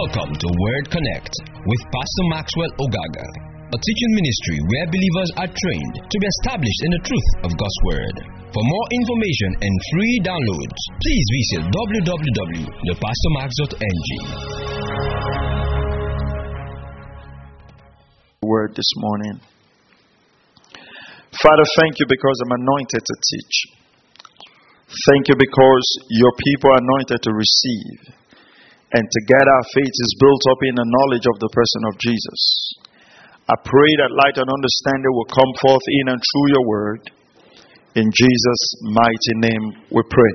Welcome to Word Connect with Pastor Maxwell Ogaga, a teaching ministry where believers are trained to be established in the truth of God's Word. For more information and free downloads, please visit www.thepastormax.ng. Word this morning. Father, thank you because I'm anointed to teach. Thank you because your people are anointed to receive and together our faith is built up in the knowledge of the person of Jesus. I pray that light and understanding will come forth in and through your word. In Jesus' mighty name we pray.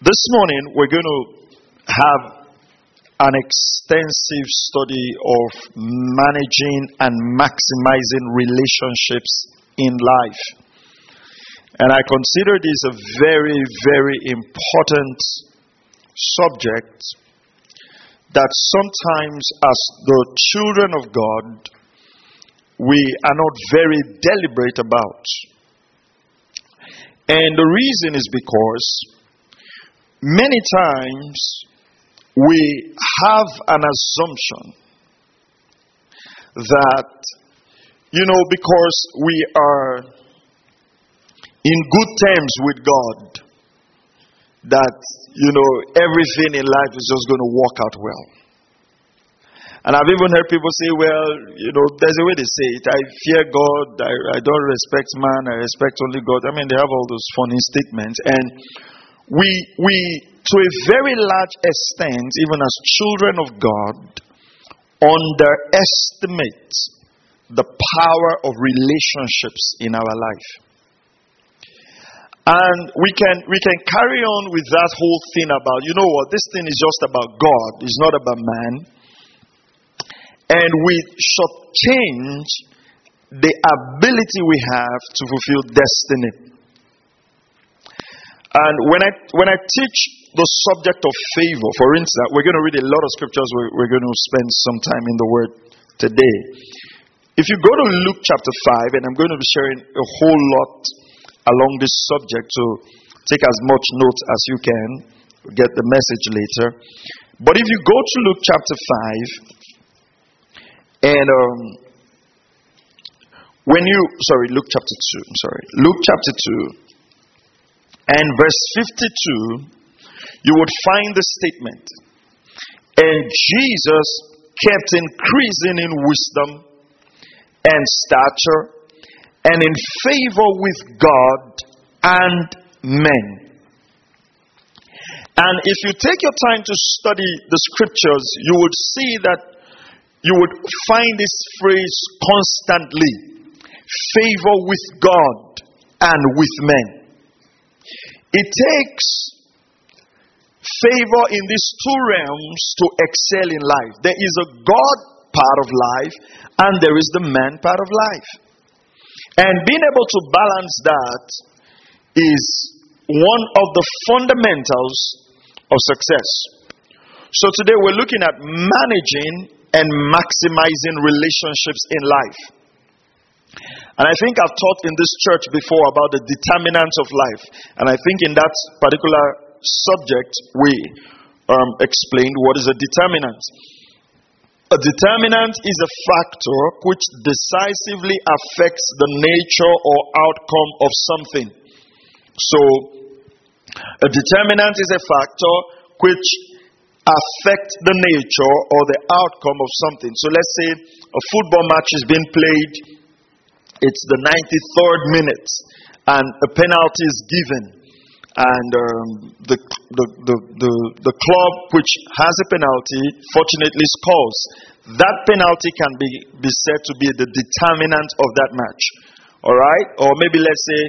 This morning we're going to have an extensive study of managing and maximizing relationships in life. And I consider this a very, very important subject that sometimes, as the children of God, we are not very deliberate about. And the reason is because many times we have an assumption that, you know, because we are in good terms with God, that, you know, everything in life is just going to work out well. And I've even heard people say, well, you know, there's a way they say it. I fear God. I, I don't respect man. I respect only God. I mean, they have all those funny statements. And we, we, to a very large extent, even as children of God, underestimate the power of relationships in our life. And we can, we can carry on with that whole thing about, you know what, this thing is just about God, it's not about man. And we should change the ability we have to fulfill destiny. And when I, when I teach the subject of favor, for instance, we're going to read a lot of scriptures, we're, we're going to spend some time in the Word today. If you go to Luke chapter 5, and I'm going to be sharing a whole lot along this subject, so take as much notes as you can. get the message later. But if you go to Luke chapter 5, and um, when you, sorry, Luke chapter 2, I'm sorry, Luke chapter 2, and verse 52, you would find the statement. And Jesus kept increasing in wisdom and stature and in favor with God and men. And if you take your time to study the scriptures, you would see that you would find this phrase constantly favor with God and with men. It takes favor in these two realms to excel in life. There is a God part of life, and there is the man part of life. And being able to balance that is one of the fundamentals of success. So today we're looking at managing and maximizing relationships in life. And I think I've taught in this church before about the determinants of life. And I think in that particular subject, we um, explained what is a determinant. A determinant is a factor which decisively affects the nature or outcome of something. So, a determinant is a factor which affects the nature or the outcome of something. So, let's say a football match is being played, it's the 93rd minute, and a penalty is given and um, the, the, the, the, the club which has a penalty fortunately scores. That penalty can be, be said to be the determinant of that match. All right? Or maybe let's say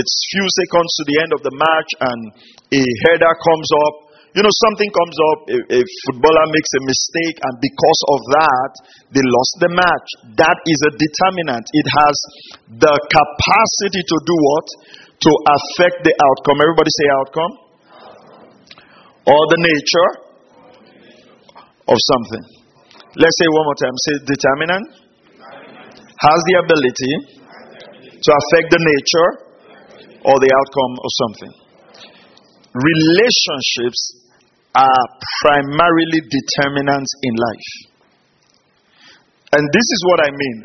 it's few seconds to the end of the match and a header comes up. You know, something comes up, a, a footballer makes a mistake, and because of that, they lost the match. That is a determinant. It has the capacity to do what? To affect the outcome. Everybody say outcome. Or the nature of something. Let's say one more time. Say determinant has the ability to affect the nature or the outcome of something. Relationships are primarily determinants in life. And this is what I mean.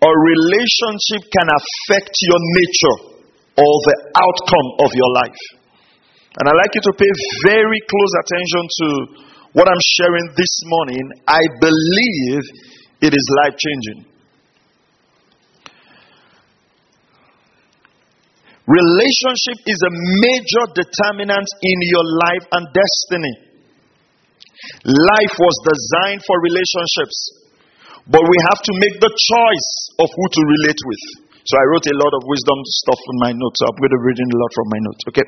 A relationship can affect your nature or the outcome of your life. And I'd like you to pay very close attention to what I'm sharing this morning. I believe it is life changing. Relationship is a major determinant in your life and destiny. Life was designed for relationships, but we have to make the choice of who to relate with. So I wrote a lot of wisdom stuff in my notes. So I'm going to be reading a lot from my notes. Okay.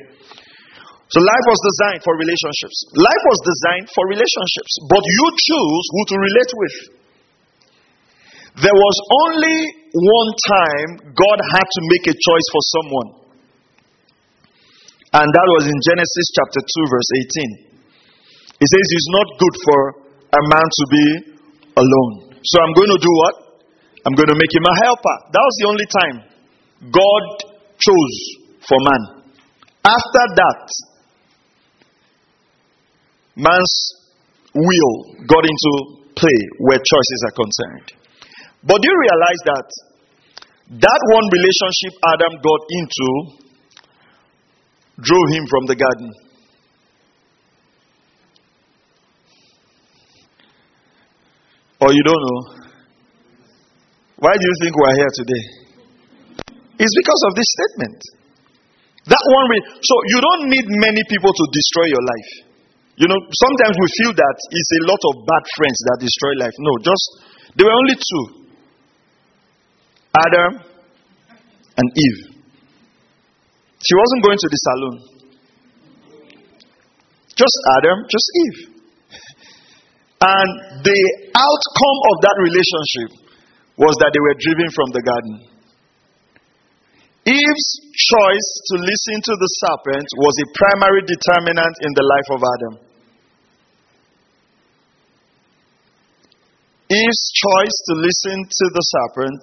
So life was designed for relationships. Life was designed for relationships, but you choose who to relate with. There was only one time God had to make a choice for someone. And that was in Genesis chapter 2, verse 18. He says, It's not good for a man to be alone. So I'm going to do what? I'm going to make him a helper. That was the only time God chose for man. After that, man's will got into play where choices are concerned. But do you realize that that one relationship Adam got into drove him from the garden. Or you don't know? Why do you think we're here today? It's because of this statement. That one way. So you don't need many people to destroy your life. You know, sometimes we feel that it's a lot of bad friends that destroy life. No, just there were only two Adam and Eve. She wasn't going to the saloon. Just Adam, just Eve. And the outcome of that relationship was that they were driven from the garden. Eve's choice to listen to the serpent was a primary determinant in the life of Adam. Eve's choice to listen to the serpent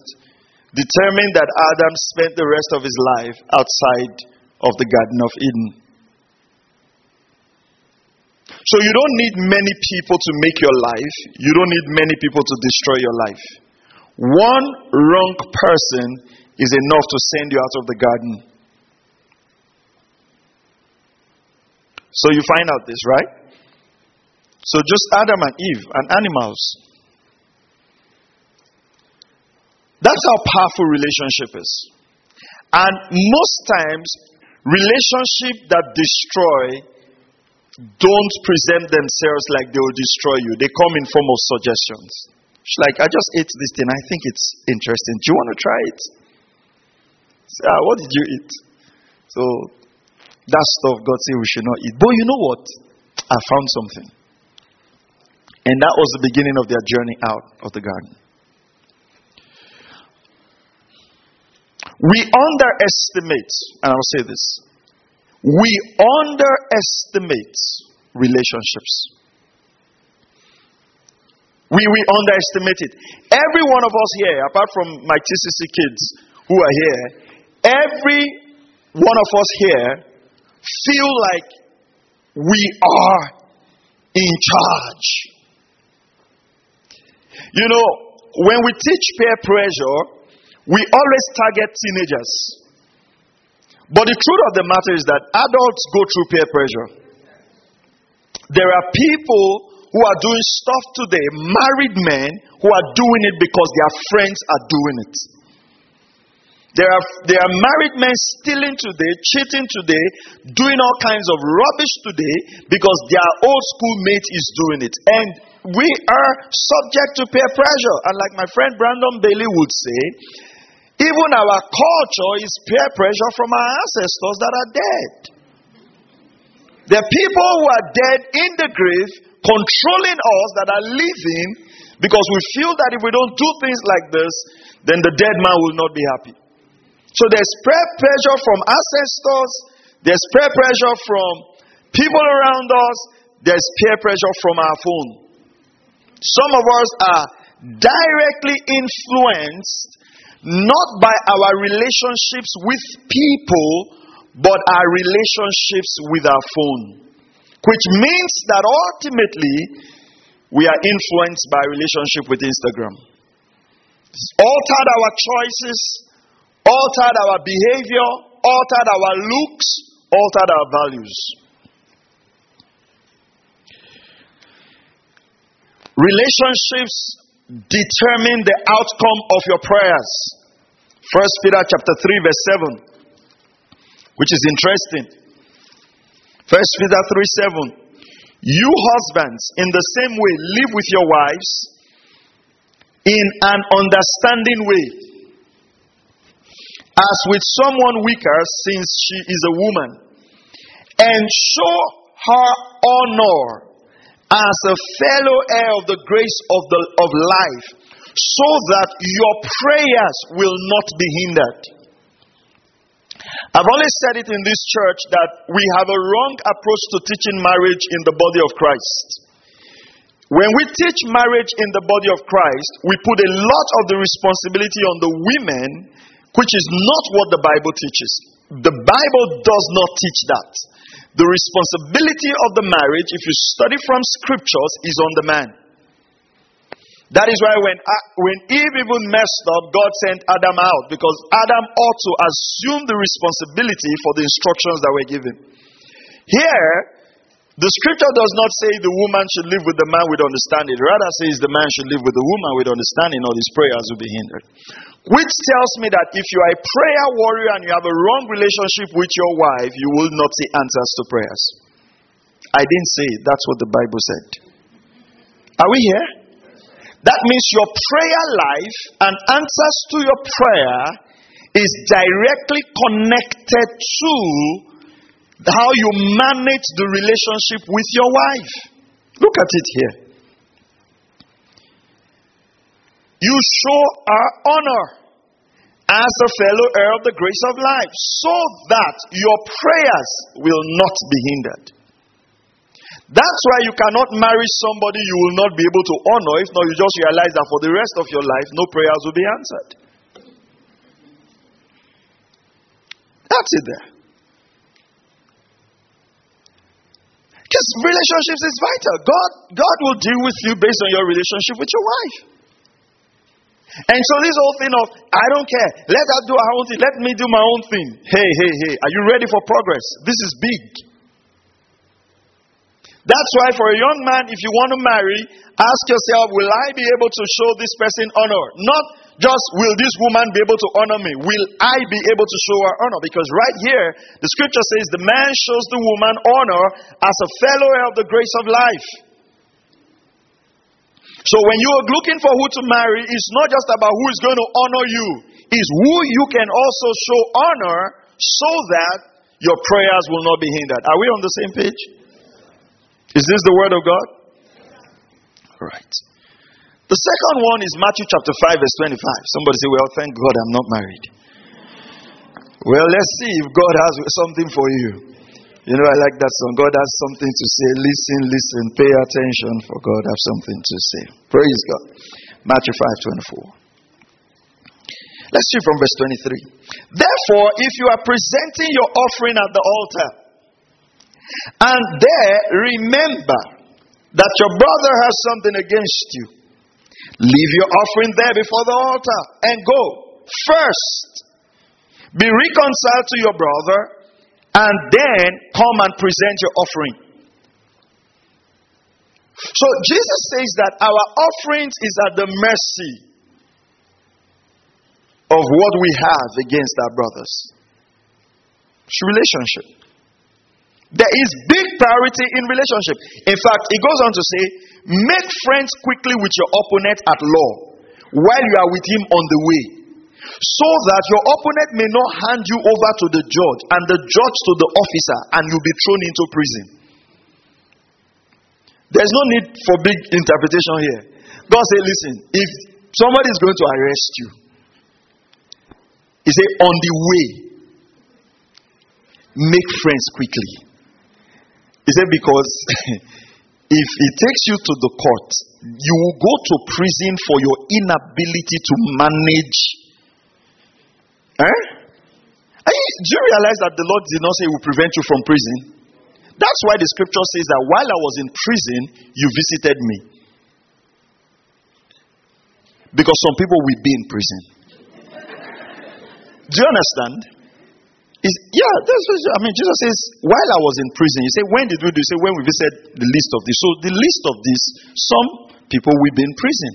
determined that Adam spent the rest of his life outside of the Garden of Eden. So you don't need many people to make your life, you don't need many people to destroy your life. One wrong person is enough to send you out of the garden. So you find out this, right? So just Adam and Eve and animals. That's how powerful relationship is. And most times, relationships that destroy don't present themselves like they will destroy you. They come in form of suggestions. She's like, I just ate this thing. I think it's interesting. Do you want to try it? Say, ah, what did you eat? So that stuff God said we should not eat. But you know what? I found something. And that was the beginning of their journey out of the garden. We underestimate, and I'll say this we underestimate relationships. We, we underestimate it. Every one of us here, apart from my TCC kids who are here, every one of us here feel like we are in charge. You know, when we teach peer pressure, we always target teenagers. But the truth of the matter is that adults go through peer pressure. There are people who are doing stuff today, married men who are doing it because their friends are doing it. There are, there are married men stealing today, cheating today, doing all kinds of rubbish today because their old schoolmate is doing it. And we are subject to peer pressure. And like my friend Brandon Bailey would say, even our culture is peer pressure from our ancestors that are dead. The people who are dead in the grave controlling us that are living because we feel that if we don't do things like this, then the dead man will not be happy. So there's peer pressure from ancestors, there's peer pressure from people around us, there's peer pressure from our phone. Some of us are directly influenced not by our relationships with people, but our relationships with our phone. Which means that ultimately we are influenced by relationship with Instagram. It's altered our choices, altered our behavior, altered our looks, altered our values. Relationships determine the outcome of your prayers. First Peter chapter 3 verse 7 which is interesting. First Peter 3 7 You husbands in the same way live with your wives in an understanding way as with someone weaker since she is a woman and show her honor as a fellow heir of the grace of, the, of life, so that your prayers will not be hindered. I've always said it in this church that we have a wrong approach to teaching marriage in the body of Christ. When we teach marriage in the body of Christ, we put a lot of the responsibility on the women, which is not what the Bible teaches. The Bible does not teach that. The responsibility of the marriage, if you study from scriptures, is on the man. That is why when, uh, when Eve even messed up, God sent Adam out because Adam ought to assume the responsibility for the instructions that were given. Here, the scripture does not say the woman should live with the man with understanding. It rather says the man should live with the woman with understanding, or his prayers will be hindered. Which tells me that if you are a prayer warrior and you have a wrong relationship with your wife, you will not see answers to prayers. I didn't say it. That's what the Bible said. Are we here? That means your prayer life and answers to your prayer is directly connected to how you manage the relationship with your wife. Look at it here. You show her honor as a fellow heir of the grace of life, so that your prayers will not be hindered. That's why you cannot marry somebody you will not be able to honor. If not, you just realize that for the rest of your life, no prayers will be answered. That's it there. Because relationships is vital. God, God will deal with you based on your relationship with your wife. And so this whole thing of I don't care, let her do her own thing, let me do my own thing. Hey, hey, hey, are you ready for progress? This is big. That's why for a young man, if you want to marry, ask yourself, will I be able to show this person honor? Not just will this woman be able to honor me? Will I be able to show her honor? Because right here, the scripture says the man shows the woman honor as a fellow of the grace of life. So when you are looking for who to marry, it's not just about who is going to honor you, it's who you can also show honor so that your prayers will not be hindered. Are we on the same page? Is this the word of God? All right. The second one is Matthew chapter 5, verse 25. Somebody say, Well, thank God I'm not married. Well, let's see if God has something for you. You know, I like that song. God has something to say. Listen, listen, pay attention, for God has something to say. Praise God. Matthew 5 24. Let's see from verse 23. Therefore, if you are presenting your offering at the altar, and there remember that your brother has something against you, leave your offering there before the altar and go. First, be reconciled to your brother and then come and present your offering. So Jesus says that our offerings is at the mercy of what we have against our brothers. It's relationship. There is big priority in relationship. In fact, it goes on to say, make friends quickly with your opponent at law while you are with him on the way so that your opponent may not hand you over to the judge and the judge to the officer and you'll be thrown into prison. There's no need for big interpretation here. God said, listen, if somebody is going to arrest you, he said, on the way, make friends quickly. He said, because if he takes you to the court, you will go to prison for your inability to manage Eh? do you realize that the Lord did not say he will prevent you from prison? That's why the scripture says that while I was in prison, you visited me. Because some people will be in prison. Do you understand? It's, yeah, that's what, I mean, Jesus says, while I was in prison, you say, when did we do? You say, when we visited the list of this. So the list of this, some people will be in prison.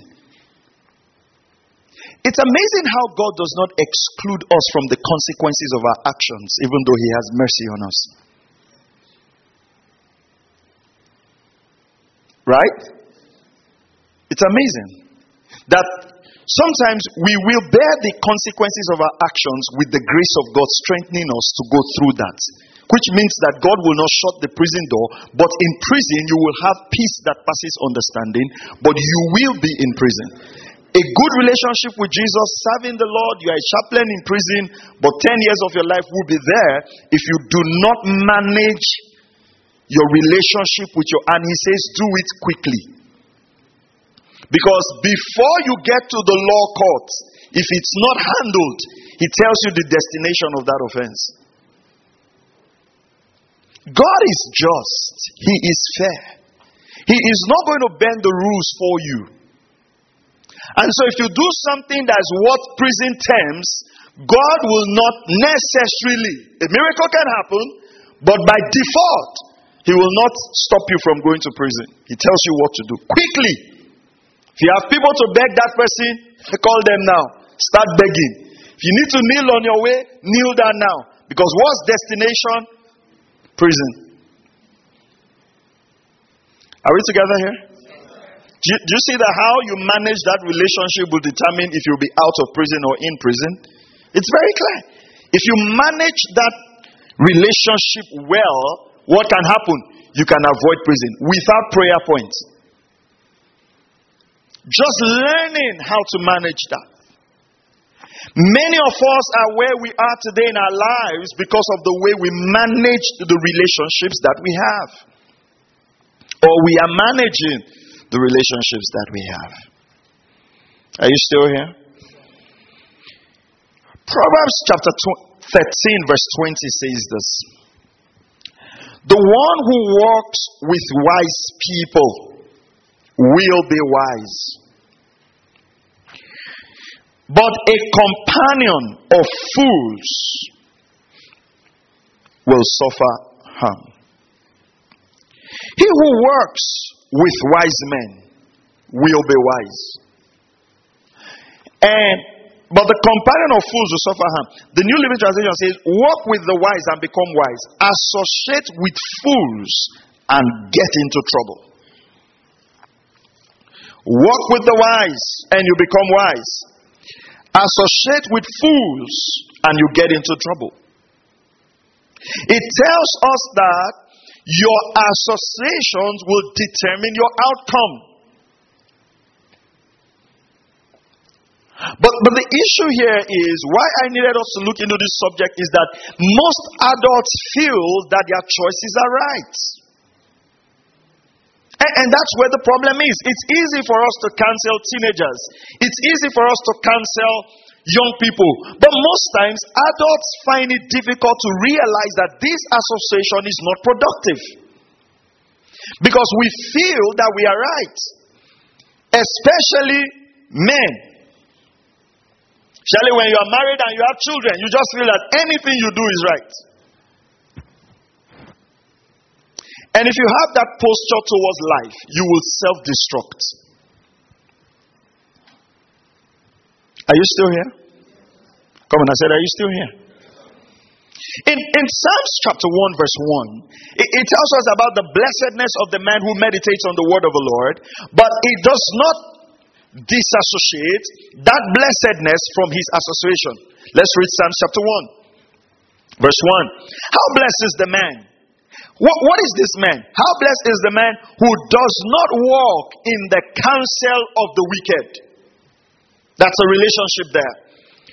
It's amazing how God does not exclude us from the consequences of our actions, even though He has mercy on us. Right? It's amazing that sometimes we will bear the consequences of our actions with the grace of God strengthening us to go through that. Which means that God will not shut the prison door, but in prison you will have peace that passes understanding, but you will be in prison. A good relationship with Jesus, serving the Lord, you are a chaplain in prison, but 10 years of your life will be there if you do not manage your relationship with your and he says do it quickly because before you get to the law court if it's not handled he tells you the destination of that offense god is just he is fair he is not going to bend the rules for you and so if you do something that's worth prison terms god will not necessarily a miracle can happen but by default he will not stop you from going to prison. He tells you what to do quickly. If you have people to beg that person, call them now. Start begging. If you need to kneel on your way, kneel down now. Because what's destination? Prison. Are we together here? Do you, do you see that how you manage that relationship will determine if you'll be out of prison or in prison? It's very clear. If you manage that relationship well, what can happen? You can avoid prison without prayer points. Just learning how to manage that. Many of us are where we are today in our lives because of the way we manage the relationships that we have. Or we are managing the relationships that we have. Are you still here? Proverbs chapter 13, verse 20 says this. The one who walks with wise people will be wise. But a companion of fools will suffer harm. He who works with wise men will be wise. And but the companion of fools will suffer harm. The New Living Translation says, Walk with the wise and become wise. Associate with fools and get into trouble. Walk with the wise and you become wise. Associate with fools and you get into trouble. It tells us that your associations will determine your outcome. But, but the issue here is why I needed us to look into this subject is that most adults feel that their choices are right. And, that's where the problem is. It's easy for us to cancel teenagers, it's easy for us to cancel young people. But most times, adults find it difficult to realize that this association is not productive. Because we feel that we are right. Especially men. Surely, when you are married and you have children, you just feel that anything you do is right. And if you have that posture towards life, you will self destruct. Are you still here? Come on, I said, Are you still here? In, in Psalms chapter 1, verse 1, it, it tells us about the blessedness of the man who meditates on the word of the Lord, but it does not disassociate that blessedness from his association. Let's read Psalms chapter 1, verse 1. How blessed is the man? What, what is this man? How blessed is the man who does not walk in the counsel of the wicked? That's a relationship there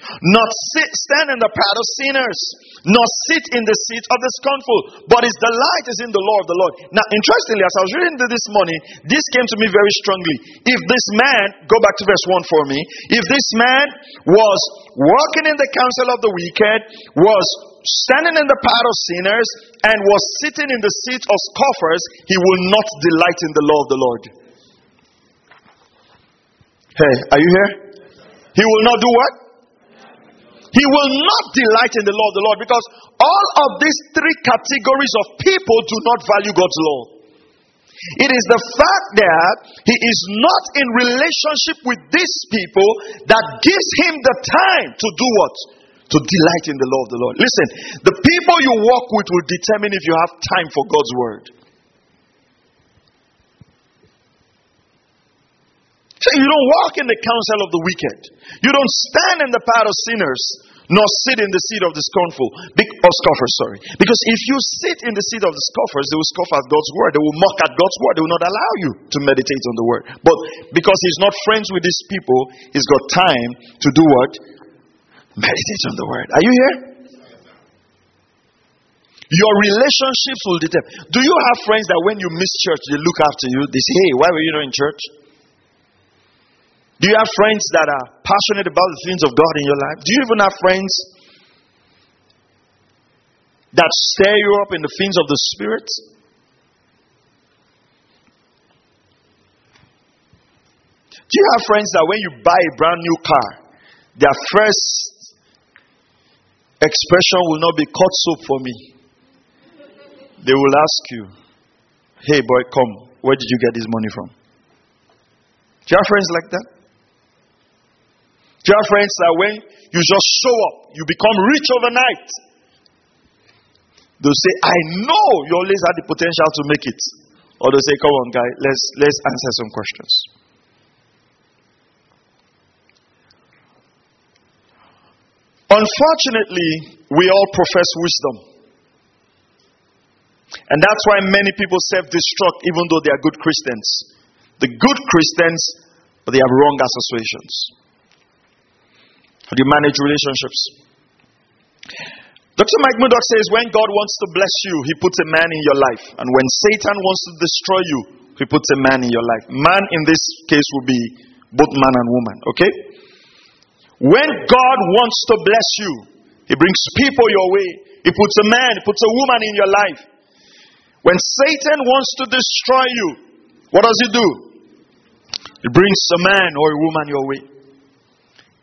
not sit, stand in the path of sinners, nor sit in the seat of the scornful, but his delight is in the law of the Lord. Now, interestingly, as I was reading this morning, this came to me very strongly. If this man, go back to verse 1 for me, if this man was walking in the counsel of the wicked, was standing in the path of sinners and was sitting in the seat of scoffers, he will not delight in the law of the Lord. Hey, are you here? He will not do what? He will not delight in the law of the Lord because all of these three categories of people do not value God's law. It is the fact that he is not in relationship with these people that gives him the time to do what? To delight in the law of the Lord. Listen, the people you walk with will determine if you have time for God's word. So you don't walk in the counsel of the wicked. You don't stand in the path of sinners, nor sit in the seat of the scornful or oh, scoffers. Sorry, because if you sit in the seat of the scoffers, they will scoff at God's word. They will mock at God's word. They will not allow you to meditate on the word. But because he's not friends with these people, he's got time to do what? Meditate on the word. Are you here? Your relationships will determine. Do you have friends that when you miss church, they look after you? They say, Hey, why were you not in church? Do you have friends that are passionate about the things of God in your life? Do you even have friends that stir you up in the things of the Spirit? Do you have friends that when you buy a brand new car, their first expression will not be cut soap for me? They will ask you, Hey boy, come, where did you get this money from? Do you have friends like that? Dear friends, that when you just show up, you become rich overnight. They'll say, I know you always had the potential to make it. Or they'll say, Come on, guy, let's let's answer some questions. Unfortunately, we all profess wisdom. And that's why many people self destruct even though they are good Christians. The good Christians, but they have wrong associations. How do you manage relationships? Dr. Mike Murdock says when God wants to bless you, he puts a man in your life. And when Satan wants to destroy you, he puts a man in your life. Man in this case will be both man and woman, okay? When God wants to bless you, he brings people your way. He puts a man, he puts a woman in your life. When Satan wants to destroy you, what does he do? He brings a man or a woman your way.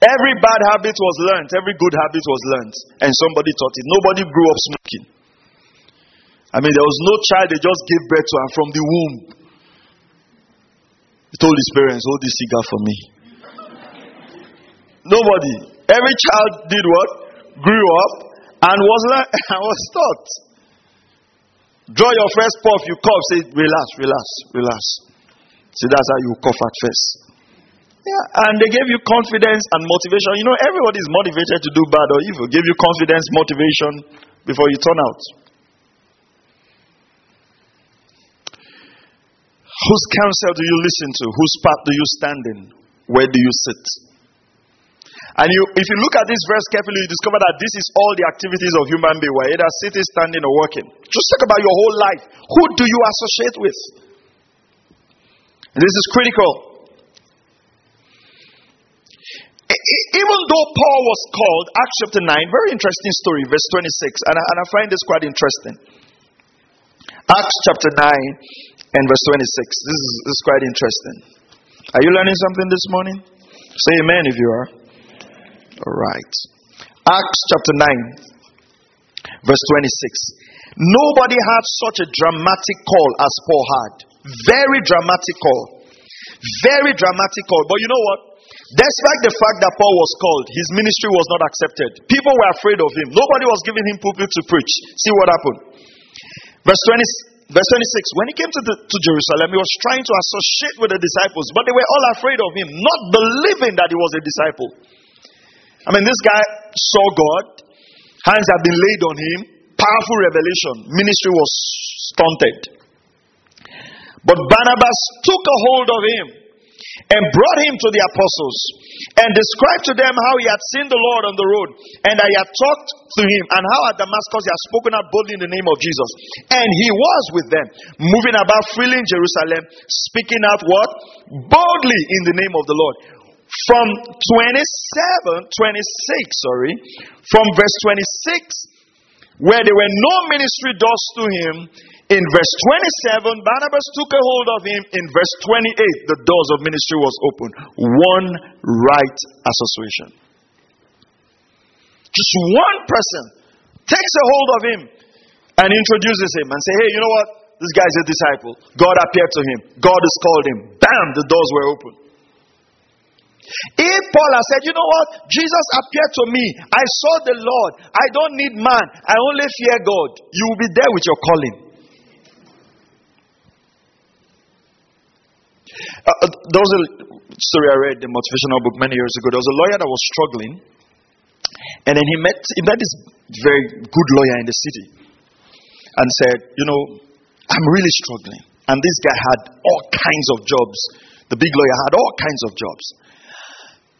Every bad habit was learned, every good habit was learned, and somebody taught it. Nobody grew up smoking. I mean, there was no child, they just gave birth to, and from the womb, he told his parents, Hold this cigar for me. Nobody. Every child did what? Grew up and was, was taught. Draw your first puff, you cough, say, Relax, relax, relax. See, that's how you cough at first. Yeah, and they gave you confidence and motivation. You know, everybody is motivated to do bad or evil. Give you confidence, motivation before you turn out. Whose counsel do you listen to? Whose path do you stand in? Where do you sit? And you, if you look at this verse carefully, you discover that this is all the activities of human being, where either sitting, standing, or working. Just think about your whole life. Who do you associate with? This is critical. even though Paul was called, Acts chapter 9, very interesting story, verse 26, and I, and I find this quite interesting. Acts chapter 9 and verse 26. This is, this is quite interesting. Are you learning something this morning? Say amen if you are. All right. Acts chapter 9, verse 26. Nobody had such a dramatic call as Paul had. Very dramatic call. Very dramatic call. But you know what? Despite the fact that Paul was called, his ministry was not accepted. People were afraid of him. Nobody was giving him pulpit to preach. See what happened. Verse 20, verse 26. When he came to, the, to Jerusalem, he was trying to associate with the disciples, but they were all afraid of him, not believing that he was a disciple. I mean, this guy saw God, hands had been laid on him, powerful revelation. Ministry was stunted. But Barnabas took a hold of him and brought him to the apostles and described to them how he had seen the Lord on the road and I had talked to him and how at Damascus he had spoken out boldly in the name of Jesus. And he was with them, moving about freely in Jerusalem, speaking out what? Boldly in the name of the Lord. From 27, 26, sorry, from verse 26 where there were no ministry doors to him, in verse 27, Barnabas took a hold of him. In verse 28, the doors of ministry was open. One right association. Just one person takes a hold of him and introduces him and say, hey, you know what? This guy's a disciple. God appeared to him. God has called him. Bam, the doors were open. If Paul had said, you know what? Jesus appeared to me. I saw the Lord. I don't need man. I only fear God. You will be there with your calling. Uh, uh, there was a story I read, in the motivational book many years ago. There was a lawyer that was struggling, and then he met he met this very good lawyer in the city, and said, "You know, I'm really struggling." And this guy had all kinds of jobs. The big lawyer had all kinds of jobs.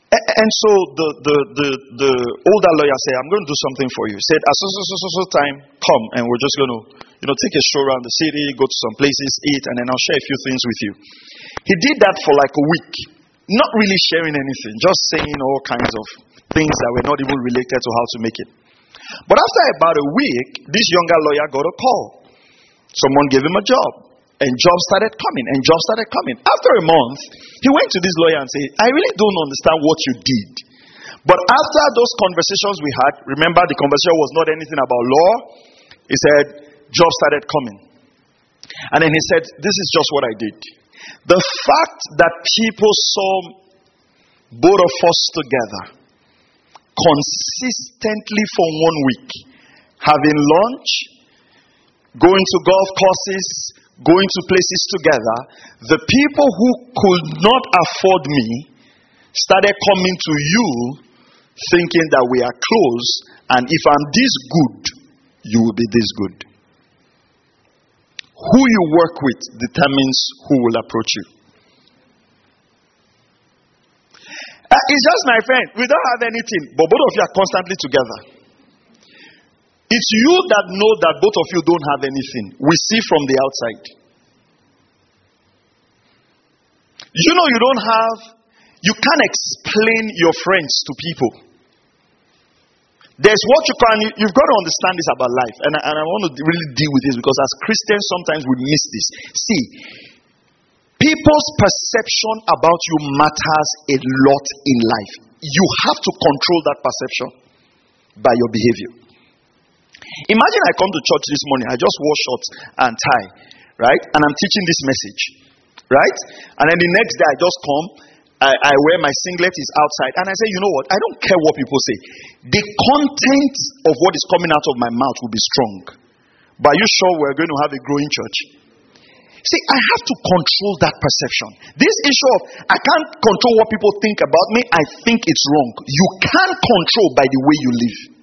And so the, the, the, the older lawyer said, I'm going to do something for you. He said, at so, so, so, so, so time, come and we're just going to, you know, take a stroll around the city, go to some places, eat, and then I'll share a few things with you. He did that for like a week, not really sharing anything, just saying all kinds of things that were not even related to how to make it. But after about a week, this younger lawyer got a call. Someone gave him a job. And jobs started coming, and jobs started coming. After a month, he went to this lawyer and said, I really don't understand what you did. But after those conversations we had, remember the conversation was not anything about law. He said, jobs started coming. And then he said, This is just what I did. The fact that people saw both of us together consistently for one week, having lunch, going to golf courses, going to places together, the people who could not afford me started coming to you thinking that we are close, and if I'm this good, you will be this good. Who you work with determines who will approach you. Uh, it's just my friend. We don't have anything, but both of you are constantly together. It's you that know that both of you don't have anything. We see from the outside. You know, you don't have, you can't explain your friends to people. There's what you can, you've got to understand this about life. And I, and I want to really deal with this because as Christians, sometimes we miss this. See, people's perception about you matters a lot in life. You have to control that perception by your behavior. Imagine I come to church this morning, I just wore shorts and tie, right? And I'm teaching this message. Right? And then the next day I just come, I, I, wear my singlet is outside, and I say, you know what? I don't care what people say. The content of what is coming out of my mouth will be strong. But are you sure we're going to have a growing church? See, I have to control that perception. This issue of I can't control what people think about me, I think it's wrong. You can control by the way you live.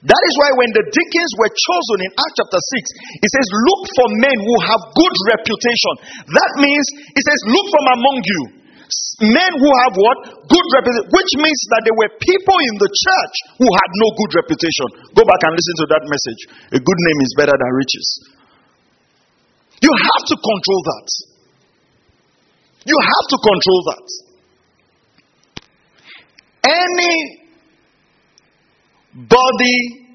That is why when the deacons were chosen in Acts chapter 6, it says, Look for men who have good reputation. That means, it says, Look from among you. Men who have what? Good reputation. Which means that there were people in the church who had no good reputation. Go back and listen to that message. A good name is better than riches. You have to control that. You have to control that. Any body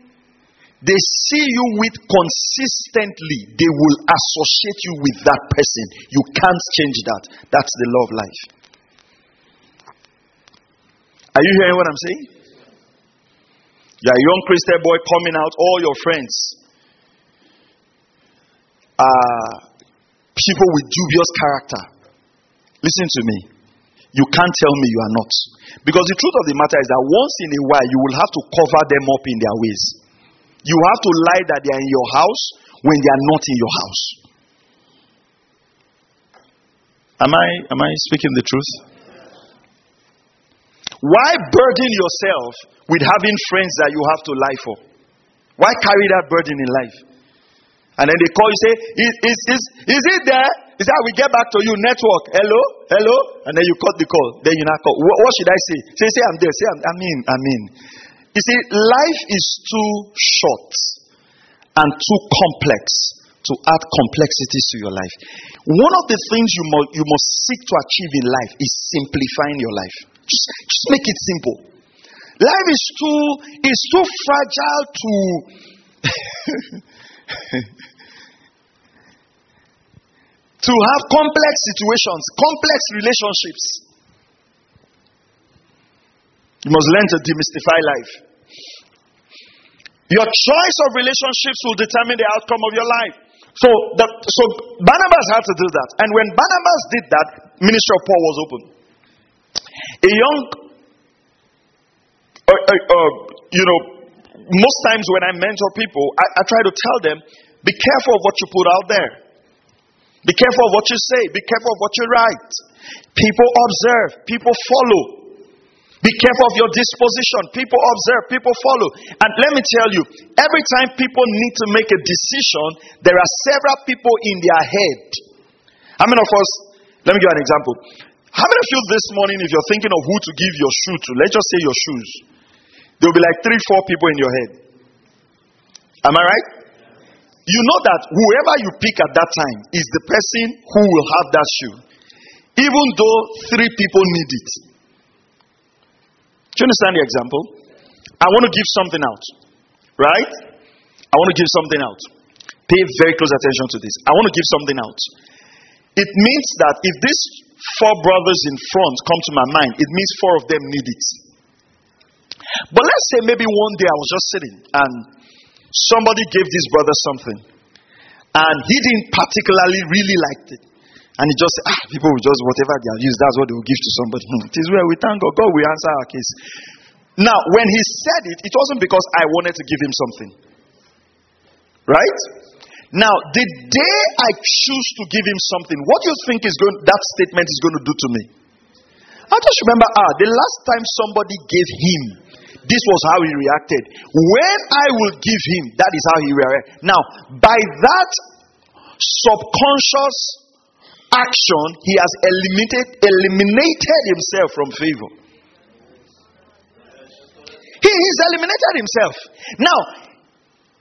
they see you with consistently, they will associate you with that person. You can't change that. That's the law of life. Are you hearing what I'm saying? You're a young Christian boy coming out, all your friends are people with dubious character. Listen to me. You can't tell me you are not. Because the truth of the matter is that once in a while, you will have to cover them up in their ways. You have to lie that they are in your house when they are not in your house. Am I, am I speaking the truth? Why burden yourself with having friends that you have to lie for? Why carry that burden in life? And then they call you, say, is, is, is, is it there? Is that we get back to you, network. Hello? Hello? And then you cut the call. Then you not call. What, what should I say? Say, say I'm there. Say I'm, I mean, I mean. You see, life is too short and too complex to add complexities to your life. One of the things you must, you must seek to achieve in life is simplifying your life. Just, just make it simple. Life is too is too fragile to to have complex situations, complex relationships. You must learn to demystify life. Your choice of relationships will determine the outcome of your life. So, the, so Barnabas had to do that. And when Barnabas did that, ministry of Paul was open. A young, uh, uh, uh, you know, most times when I mentor people, I, I try to tell them, be careful of what you put out there. Be careful of what you say. Be careful of what you write. People observe. People follow. Be careful of your disposition. People observe, people follow. And let me tell you, every time people need to make a decision, there are several people in their head. How many of us, let me give you an example. How many of you this morning, if you're thinking of who to give your shoe to, let's just say your shoes, there will be like three, four people in your head. Am I right? You know that whoever you pick at that time is the person who will have that shoe, even though three people need it. Do you understand the example? I want to give something out. Right? I want to give something out. Pay very close attention to this. I want to give something out. It means that if these four brothers in front come to my mind, it means four of them need it. But let's say maybe one day I was just sitting and somebody gave this brother something and he didn't particularly really like it. And he just said, ah, people will just, whatever they have used, that's what they will give to somebody. It is where we thank God. God will answer our case. Now, when he said it, it wasn't because I wanted to give him something. Right? Now, the day I choose to give him something, what do you think is going, that statement is going to do to me? I just remember, ah, the last time somebody gave him, this was how he reacted. When I will give him, that is how he reacted. Now, by that subconscious action, he has eliminated, eliminated himself from favor. He has eliminated himself. Now,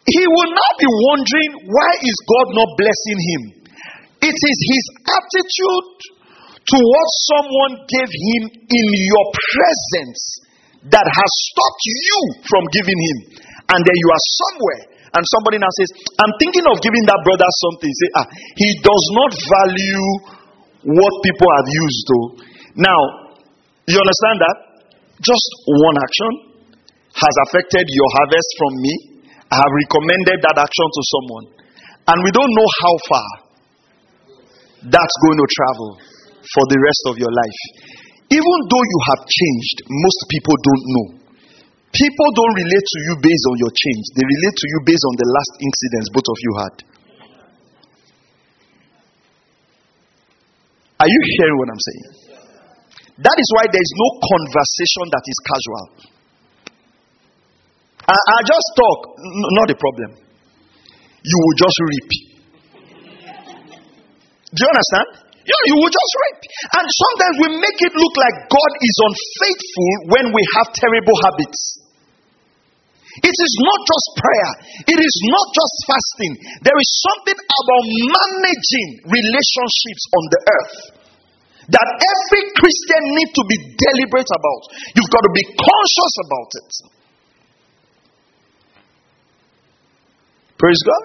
he will now be wondering why is God not blessing him? It is his attitude towards someone gave him in your presence that has stopped you from giving him. And then you are somewhere and somebody now says, I'm thinking of giving that brother something. Say, ah, he does not value what people have used, though. Now, you understand that? Just one action has affected your harvest from me. I have recommended that action to someone. And we don't know how far that's going to travel for the rest of your life. Even though you have changed, most people don't know. People don't relate to you based on your change, they relate to you based on the last incidents both of you had. Are you hearing what I'm saying? That is why there is no conversation that is casual. I, I just talk, n- not a problem. You will just reap. Do you understand? You, you will just reap. And sometimes we make it look like God is unfaithful when we have terrible habits. It is not just prayer, it is not just fasting. There is something about managing relationships on the earth that every Christian needs to be deliberate about. You've got to be conscious about it. Praise God.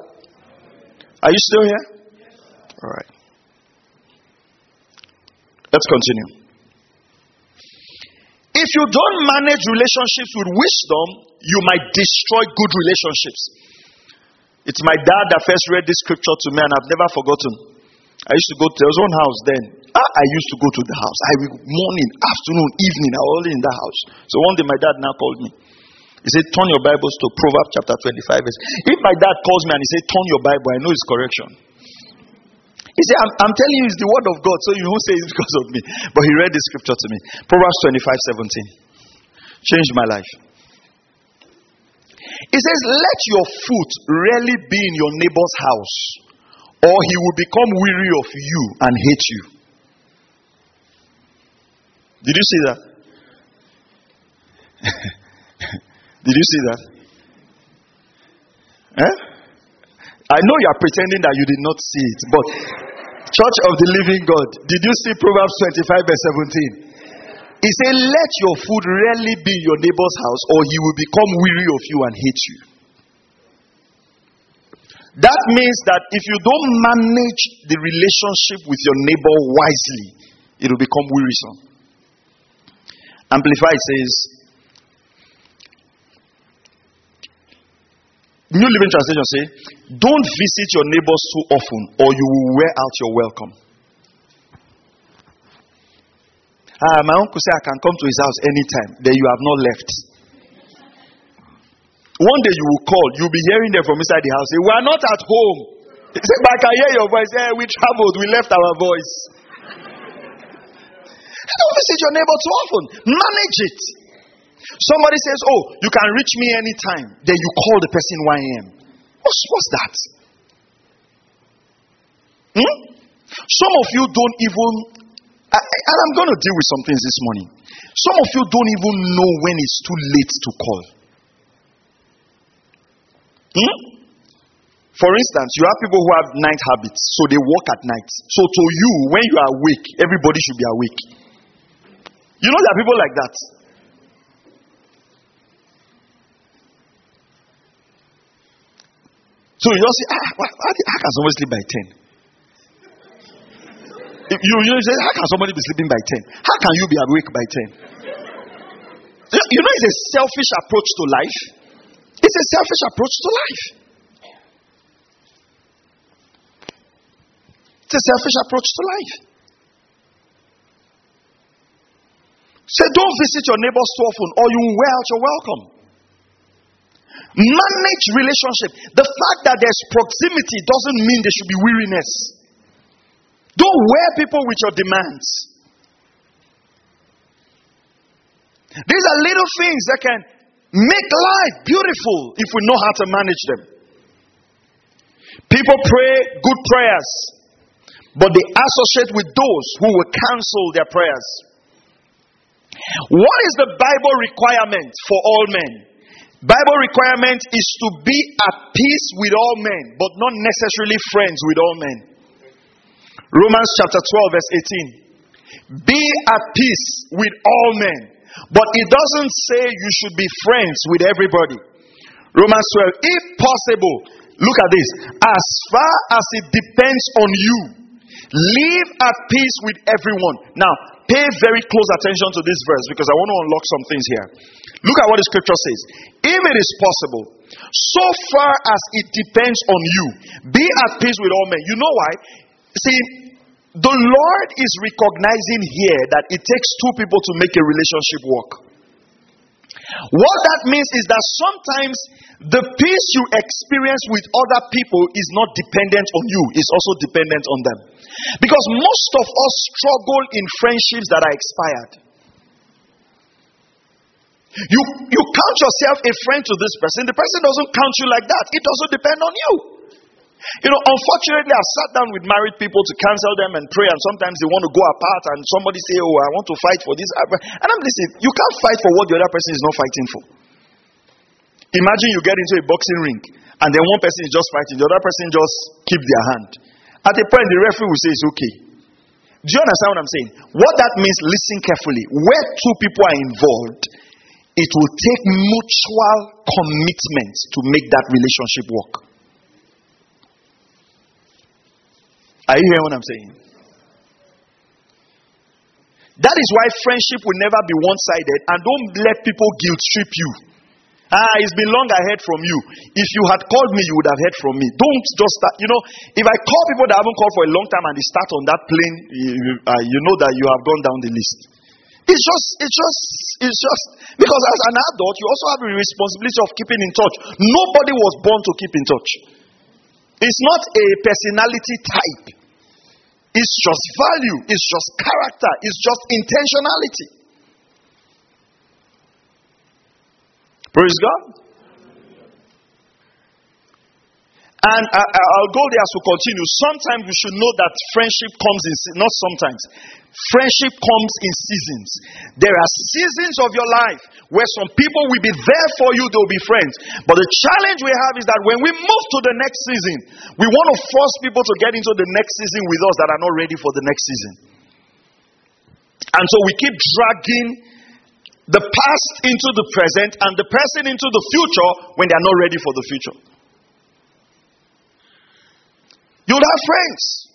Are you still here? All right. Let's continue. If you don't manage relationships with wisdom, you might destroy good relationships. It's my dad that first read this scripture to me, and I've never forgotten. I used to go to was one house then. I, I used to go to the house. I morning, afternoon, evening, I was only in the house. So one day my dad now called me. He said, Turn your Bibles to Proverbs chapter 25. If my dad calls me and he said, Turn your Bible, I know it's correction. He said, I'm, I'm, telling you, it's the word of God, so you won't say it's because of me. But he read the scripture to me. Proverbs 25 17. Changed my life. It says, Let your foot really be in your neighbor's house, or he will become weary of you and hate you. Did you see that? did you see that? Eh? I know you are pretending that you did not see it, but Church of the Living God, did you see Proverbs 25, verse 17? He said, Let your food rarely be in your neighbor's house, or he will become weary of you and hate you. That means that if you don't manage the relationship with your neighbor wisely, it will become wearisome. Amplified says, New Living Translation say, Don't visit your neighbors too often, or you will wear out your welcome. Ah, my uncle said I can come to his house anytime. Then you have not left. One day you will call, you'll be hearing them from inside the house. Say, We are not at home. He said, But I can hear your voice. Hey, we traveled, we left our voice. Don't visit your neighbor too often. Manage it. Somebody says, Oh, you can reach me anytime. Then you call the person 1 a.m. What's, what's that? Hmm? Some of you don't even, I, and I'm going to deal with some things this morning. Some of you don't even know when it's too late to call. Hmm? For instance, you have people who have night habits, so they work at night. So to you, when you are awake, everybody should be awake. You know there are people like that. So you just say, ah, how, can somebody sleep by 10? If you, you say, how can somebody be sleeping by 10? How can you be awake by 10? You know, it's a selfish approach to life. It's a selfish approach to life. It's a selfish approach to life. Say, don't visit your neighbors too often, or you will out your welcome. Manage relationship. The fact that there's proximity doesn't mean there should be weariness. Don't wear people with your demands. These are little things that can make life beautiful if we know how to manage them. People pray good prayers, but they associate with those who will cancel their prayers. What is the Bible requirement for all men? Bible requirement is to be at peace with all men, but not necessarily friends with all men. Romans chapter 12, verse 18. Be at peace with all men, but it doesn't say you should be friends with everybody. Romans 12, if possible, look at this. As far as it depends on you, live at peace with everyone. Now, pay very close attention to this verse because I want to unlock some things here. Look at what the scripture says. If it is possible, so far as it depends on you, be at peace with all men. You know why? See, the Lord is recognizing here that it takes two people to make a relationship work. What that means is that sometimes the peace you experience with other people is not dependent on you, it's also dependent on them. Because most of us struggle in friendships that are expired. You, you count yourself a friend to this person, the person doesn't count you like that. It doesn't depend on you. You know, unfortunately, I've sat down with married people to counsel them and pray, and sometimes they want to go apart, and somebody say, Oh, I want to fight for this. And I'm listening, you can't fight for what the other person is not fighting for. Imagine you get into a boxing ring, and then one person is just fighting, the other person just keep their hand. At a point, the referee will say, It's okay. Do you understand what I'm saying? What that means, listen carefully. Where two people are involved, it will take mutual commitment to make that relationship work. Are you hearing what I'm saying? That is why friendship will never be one sided, and don't let people guilt trip you. Ah, it's been long I heard from you. If you had called me, you would have heard from me. Don't just start. You know, if I call people that I haven't called for a long time and they start on that plane, you, uh, you know that you have gone down the list. It's just, it's just, it's just because as an adult, you also have a responsibility of keeping in touch. Nobody was born to keep in touch. It's not a personality type. It's just value. It's just character. It's just intentionality. Praise God. And I, will go there as continue. Sometimes we should know that friendship comes in, not sometimes. Friendship comes in seasons. There are seasons of your life where some people will be there for you, they'll be friends. But the challenge we have is that when we move to the next season, we want to force people to get into the next season with us that are not ready for the next season. And so we keep dragging the past into the present and the present into the future when they are not ready for the future. You'll have friends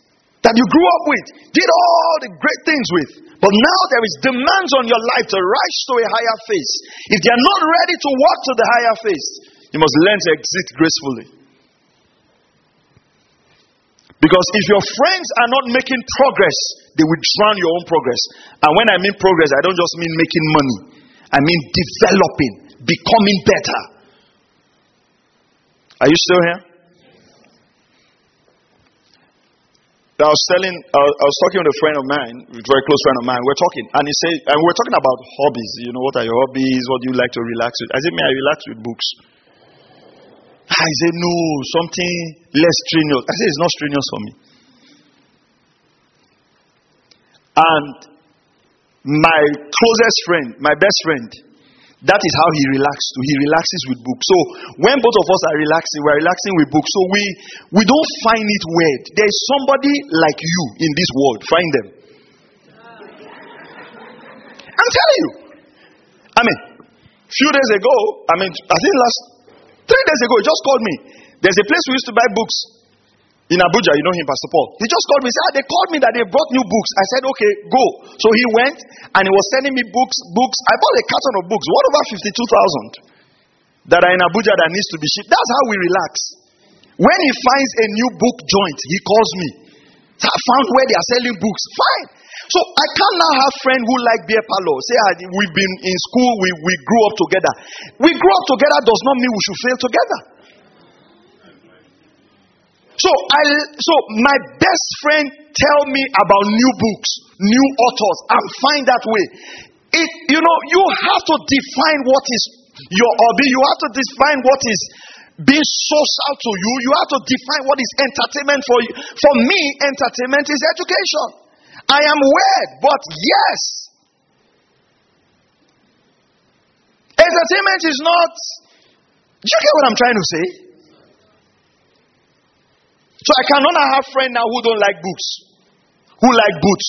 that you grew up with, did all the great things with, but now there is demands on your life to rise to a higher phase. If they are not ready to walk to the higher phase, you must learn to exit gracefully. Because if your friends are not making progress, they will drown your own progress. And when I mean progress, I don't just mean making money, I mean developing, becoming better. Are you still here? I was telling, I was talking with a friend of mine, a very close friend of mine. We're talking, and he said, and we're talking about hobbies. You know, what are your hobbies? What do you like to relax with? I said, me, I relax with books. Ah, I said, no, something less strenuous. I said, it's not strenuous for me. And my closest friend, my best friend, that is how he relaxes. He relaxes with books. So when both of us are relaxing, we're relaxing with books. So we we don't find it weird. There's somebody like you in this world. Find them. I'm telling you. I mean, few days ago, I mean, I think last Three days ago, he just called me. There's a place we used to buy books in Abuja. You know him, Pastor Paul. He just called me. He said, ah, They called me that they brought new books. I said, Okay, go. So he went and he was sending me books, books. I bought a carton of books, what over 52,000 that are in Abuja that needs to be shipped. That's how we relax. When he finds a new book joint, he calls me. So I found where they are selling books. Fine. So I can't now have friends who like beer parlor. Say ah, we've been in school, we, we grew up together. We grew up together does not mean we should fail together. So I so my best friend tell me about new books, new authors. I'm fine that way. It you know you have to define what is your hobby. You have to define what is being social to you. You have to define what is entertainment for you. For me, entertainment is education. I am weird, but yes. Entertainment is not. Do you get what I'm trying to say? So I cannot have friends now who don't like books, who like boots.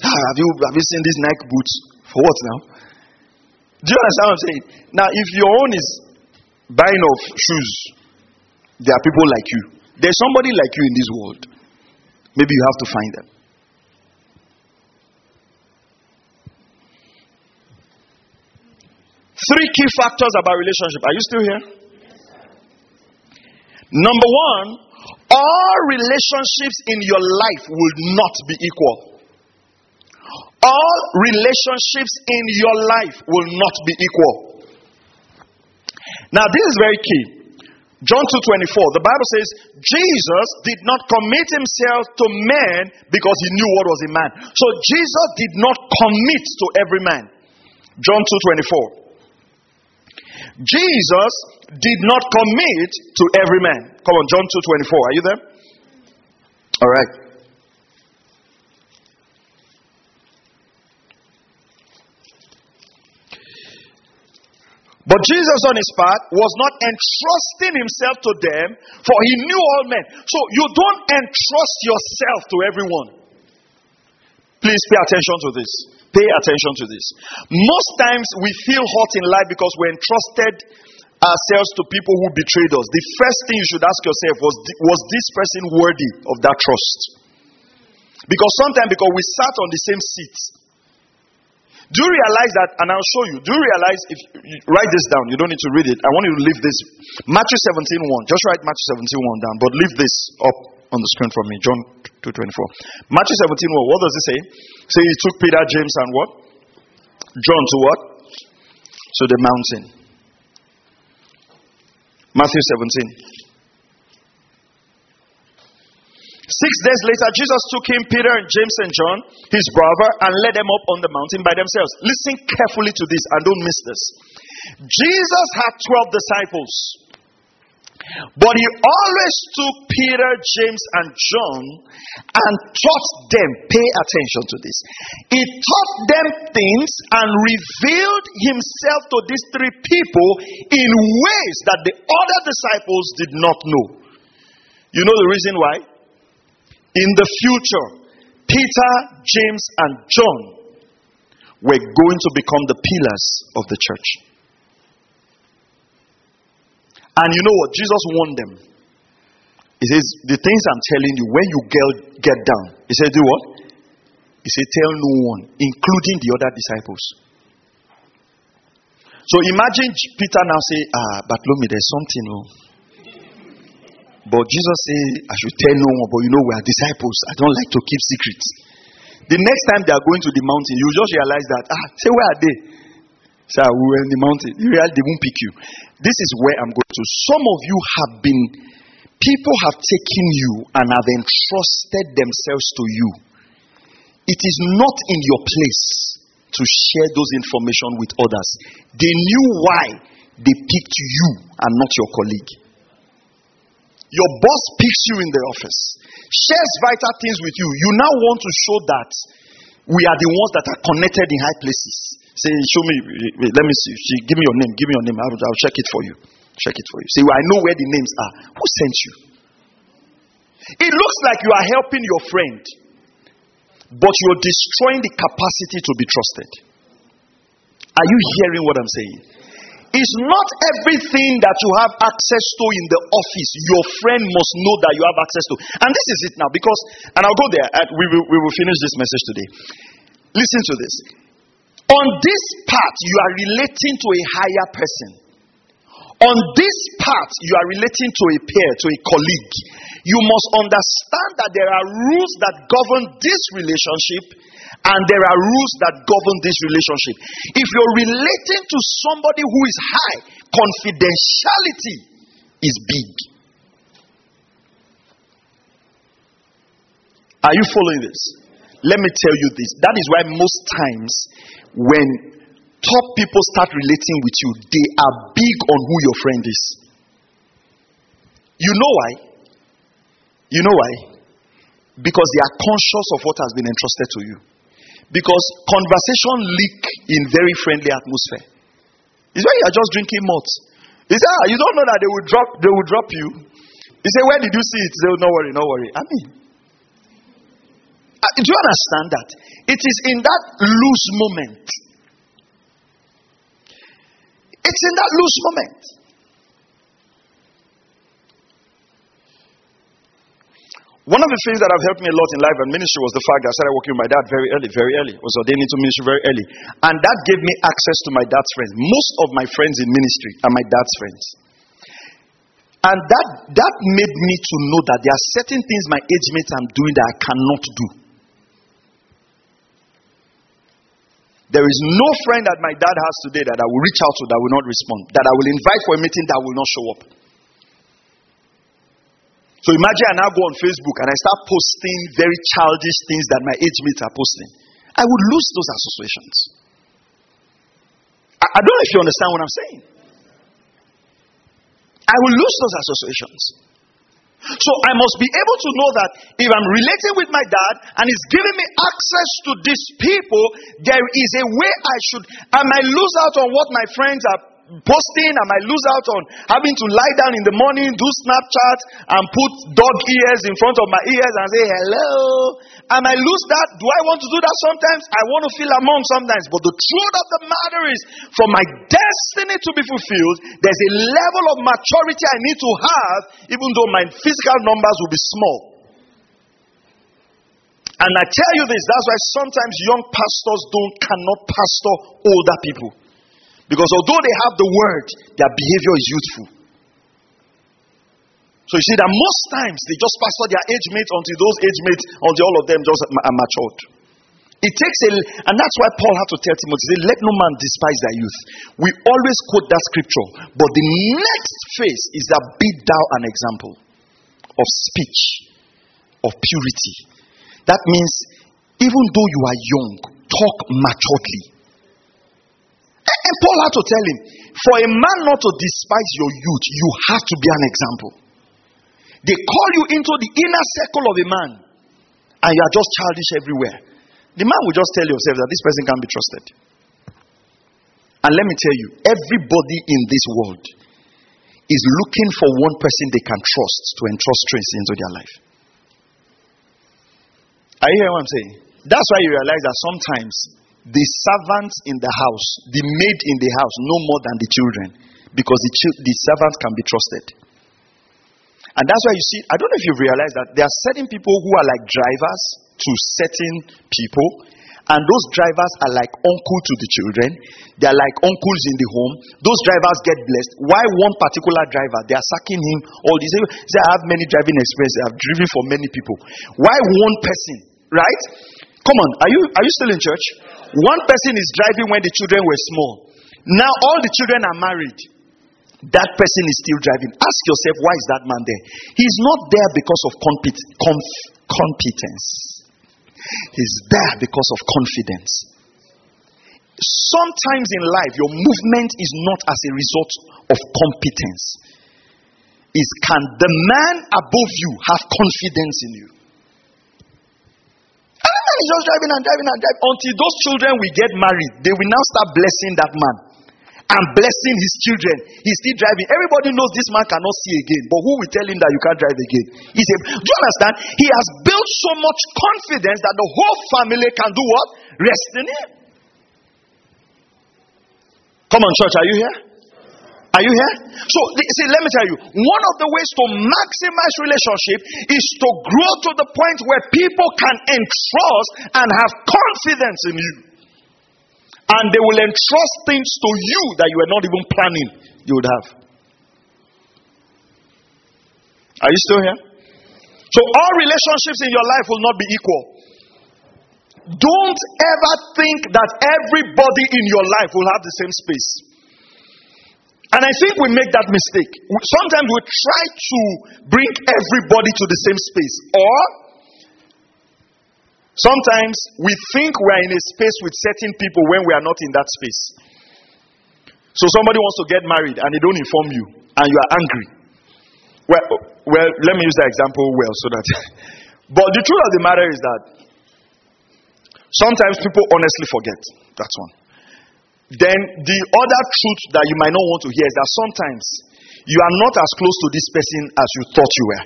Ah, have you have you seen these Nike boots? For what now? Do you understand what I'm saying? Now, if your own is buying of shoes, there are people like you. There's somebody like you in this world. Maybe you have to find them. Three key factors about relationship. Are you still here? Number one, all relationships in your life will not be equal. All relationships in your life will not be equal. Now, this is very key. John 2:24 the Bible says Jesus did not commit himself to man because he knew what was a man. So Jesus did not commit to every man. John 2:24 Jesus did not commit to every man. Come on, John 2:24. Are you there? All right. But Jesus, on his part, was not entrusting himself to them, for he knew all men. So you don't entrust yourself to everyone. Please pay attention to this. Pay attention to this. Most times we feel hot in life because we're entrusted ourselves to people who betrayed us. The first thing you should ask yourself was was this person worthy of that trust? Because sometimes because we sat on the same seat. Do you realize that? And I'll show you. Do you realize if you write this down? You don't need to read it. I want you to leave this. Matthew 17 1. Just write Matthew 17 1 down, but leave this up on the screen for me. John 2.24. Matthew 17, well, what does it say? Say he took Peter, James, and what? John to what? To the mountain. Matthew 17. Six days later, Jesus took him, Peter, and James, and John, his brother, and led them up on the mountain by themselves. Listen carefully to this and don't miss this. Jesus had 12 disciples. But he always took Peter, James, and John and taught them. Pay attention to this. He taught them things and revealed himself to these three people in ways that the other disciples did not know. You know the reason why? In the future, Peter, James, and John were going to become the pillars of the church. And you know what? Jesus warned them. He says, The things I'm telling you, when you get, get down, he said, Do what? He said, Tell no one, including the other disciples. So imagine Peter now say, Ah, Bartholomew, there's something. Oh. But Jesus said, I should tell no one, but you know, we are disciples. I don't like to keep secrets. The next time they are going to the mountain, you just realize that, ah, say, where are they? Ah, we were in the mountain. They won't pick you. This is where I'm going to. Some of you have been, people have taken you and have entrusted themselves to you. It is not in your place to share those information with others. They knew why they picked you and not your colleague. Your boss picks you in the office, shares vital things with you. You now want to show that we are the ones that are connected in high places. Say, show me, let me see. Give me your name. Give me your name. I'll, I'll check it for you. Check it for you. Say, well, I know where the names are. Who sent you? It looks like you are helping your friend, but you're destroying the capacity to be trusted. Are you hearing what I'm saying? It's not everything that you have access to in the office. Your friend must know that you have access to. And this is it now because, and I'll go there. we, will, we will finish this message today. Listen to this. On this part, you are relating to a higher person. On this part, you are relating to a peer, to a colleague. You must understand that there are rules that govern this relationship and there are rules that govern this relationship. If you're relating to somebody who is high, confidentiality is big. Are you following this? Let me tell you this. That is why most times when top people start relating with you, they are big on who your friend is. You know why? You know why? Because they are conscious of what has been entrusted to you. Because conversation leak in very friendly atmosphere. It's when you are just drinking malt. He said, ah, you don't know that they will drop, they will drop you. He said, where did you see it? He said, no worry, no worry. I mean, Uh, do you understand that? It is in that loose moment. It's in that loose moment. One of the things that have helped me a lot in life and ministry was the fact that I started working with my dad very early, very early. I was ordained into ministry very early. And that gave me access to my dad's friends. Most of my friends in ministry are my dad's friends. And that, that made me to know that there are certain things my age mates are doing that I cannot do. There is no friend that my dad has today that I will reach out to that will not respond, that I will invite for a meeting that will not show up. So imagine I now go on Facebook and I start posting very childish things that my age mates are posting. I would lose those associations. I, I don't know if you understand what I'm saying. I will lose those associations. So I must be able to know that if I'm relating with my dad and he's giving me access to these people, there is a way I should. I might lose out on what my friends are posting, Am I lose out on having to lie down in the morning, do Snapchat, and put dog ears in front of my ears and say hello. Am I lose that. Do I want to do that sometimes? I want to feel among sometimes. But the truth of the matter is, for my destiny to be fulfilled, there's a level of maturity I need to have, even though my physical numbers will be small. And I tell you this, that's why sometimes young pastors don't cannot pastor older people. Because although they have the word, their behavior is youthful. So you see that most times they just pastor their age mates until those age mates, until all of them just are matured. It takes a, and that's why Paul had to tell Timothy, say, let no man despise thy youth. We always quote that scripture, but the next phase is that be thou an example of speech, of purity. That means even though you are young, talk maturedly. And Paul had to tell him, for a man not to despise your youth, you have to be an example. They call you into the inner circle of a man, and you are just childish everywhere. The man will just tell yourself that this person can't be trusted. And let me tell you, everybody in this world is looking for one person they can trust to entrust strength into their life. Are you hearing what I'm saying? That's why you realize that sometimes the servants in the house, the maid in the house, no more than the children because the, ch- the servants can be trusted. And that's why you see, I don't know if you realize that there are certain people who are like drivers to certain people, and those drivers are like uncle to the children. They are like uncles in the home. Those drivers get blessed. Why one particular driver? They are sacking him. All these. Say, I have many driving experiences. I've driven for many people. Why one person? Right? Come on. Are you are you still in church? One person is driving when the children were small. Now all the children are married. That person is still driving. Ask yourself, why is that man there? He's not there because of compet- competence. He's there because of confidence. Sometimes in life, your movement is not as a result of competence. Is can the man above you have confidence in you? Is just driving and driving and driving until those children will get married. They will now start blessing that man and blessing his children. He's still driving. Everybody knows this man cannot see again, but who will tell him that you can't drive again? He said, Do you understand? He has built so much confidence that the whole family can do what? Rest in him. Come on, church, are you here? Are you here? So, see, let me tell you, one of the ways to maximize relationship is to grow to the point where people can entrust and have confidence in you. And they will entrust things to you that you were not even planning you would have. Are you still here? So, all relationships in your life will not be equal. Don't ever think that everybody in your life will have the same space. And I think we make that mistake. Sometimes we try to bring everybody to the same space. Or sometimes we think we're in a space with certain people when we are not in that space. So somebody wants to get married and they don't inform you and you are angry. Well, well, let me use that example well so that. but the truth of the matter is that sometimes people honestly forget. That's one. Then the other truth that you might not want to hear is that sometimes you are not as close to this person as you thought you were.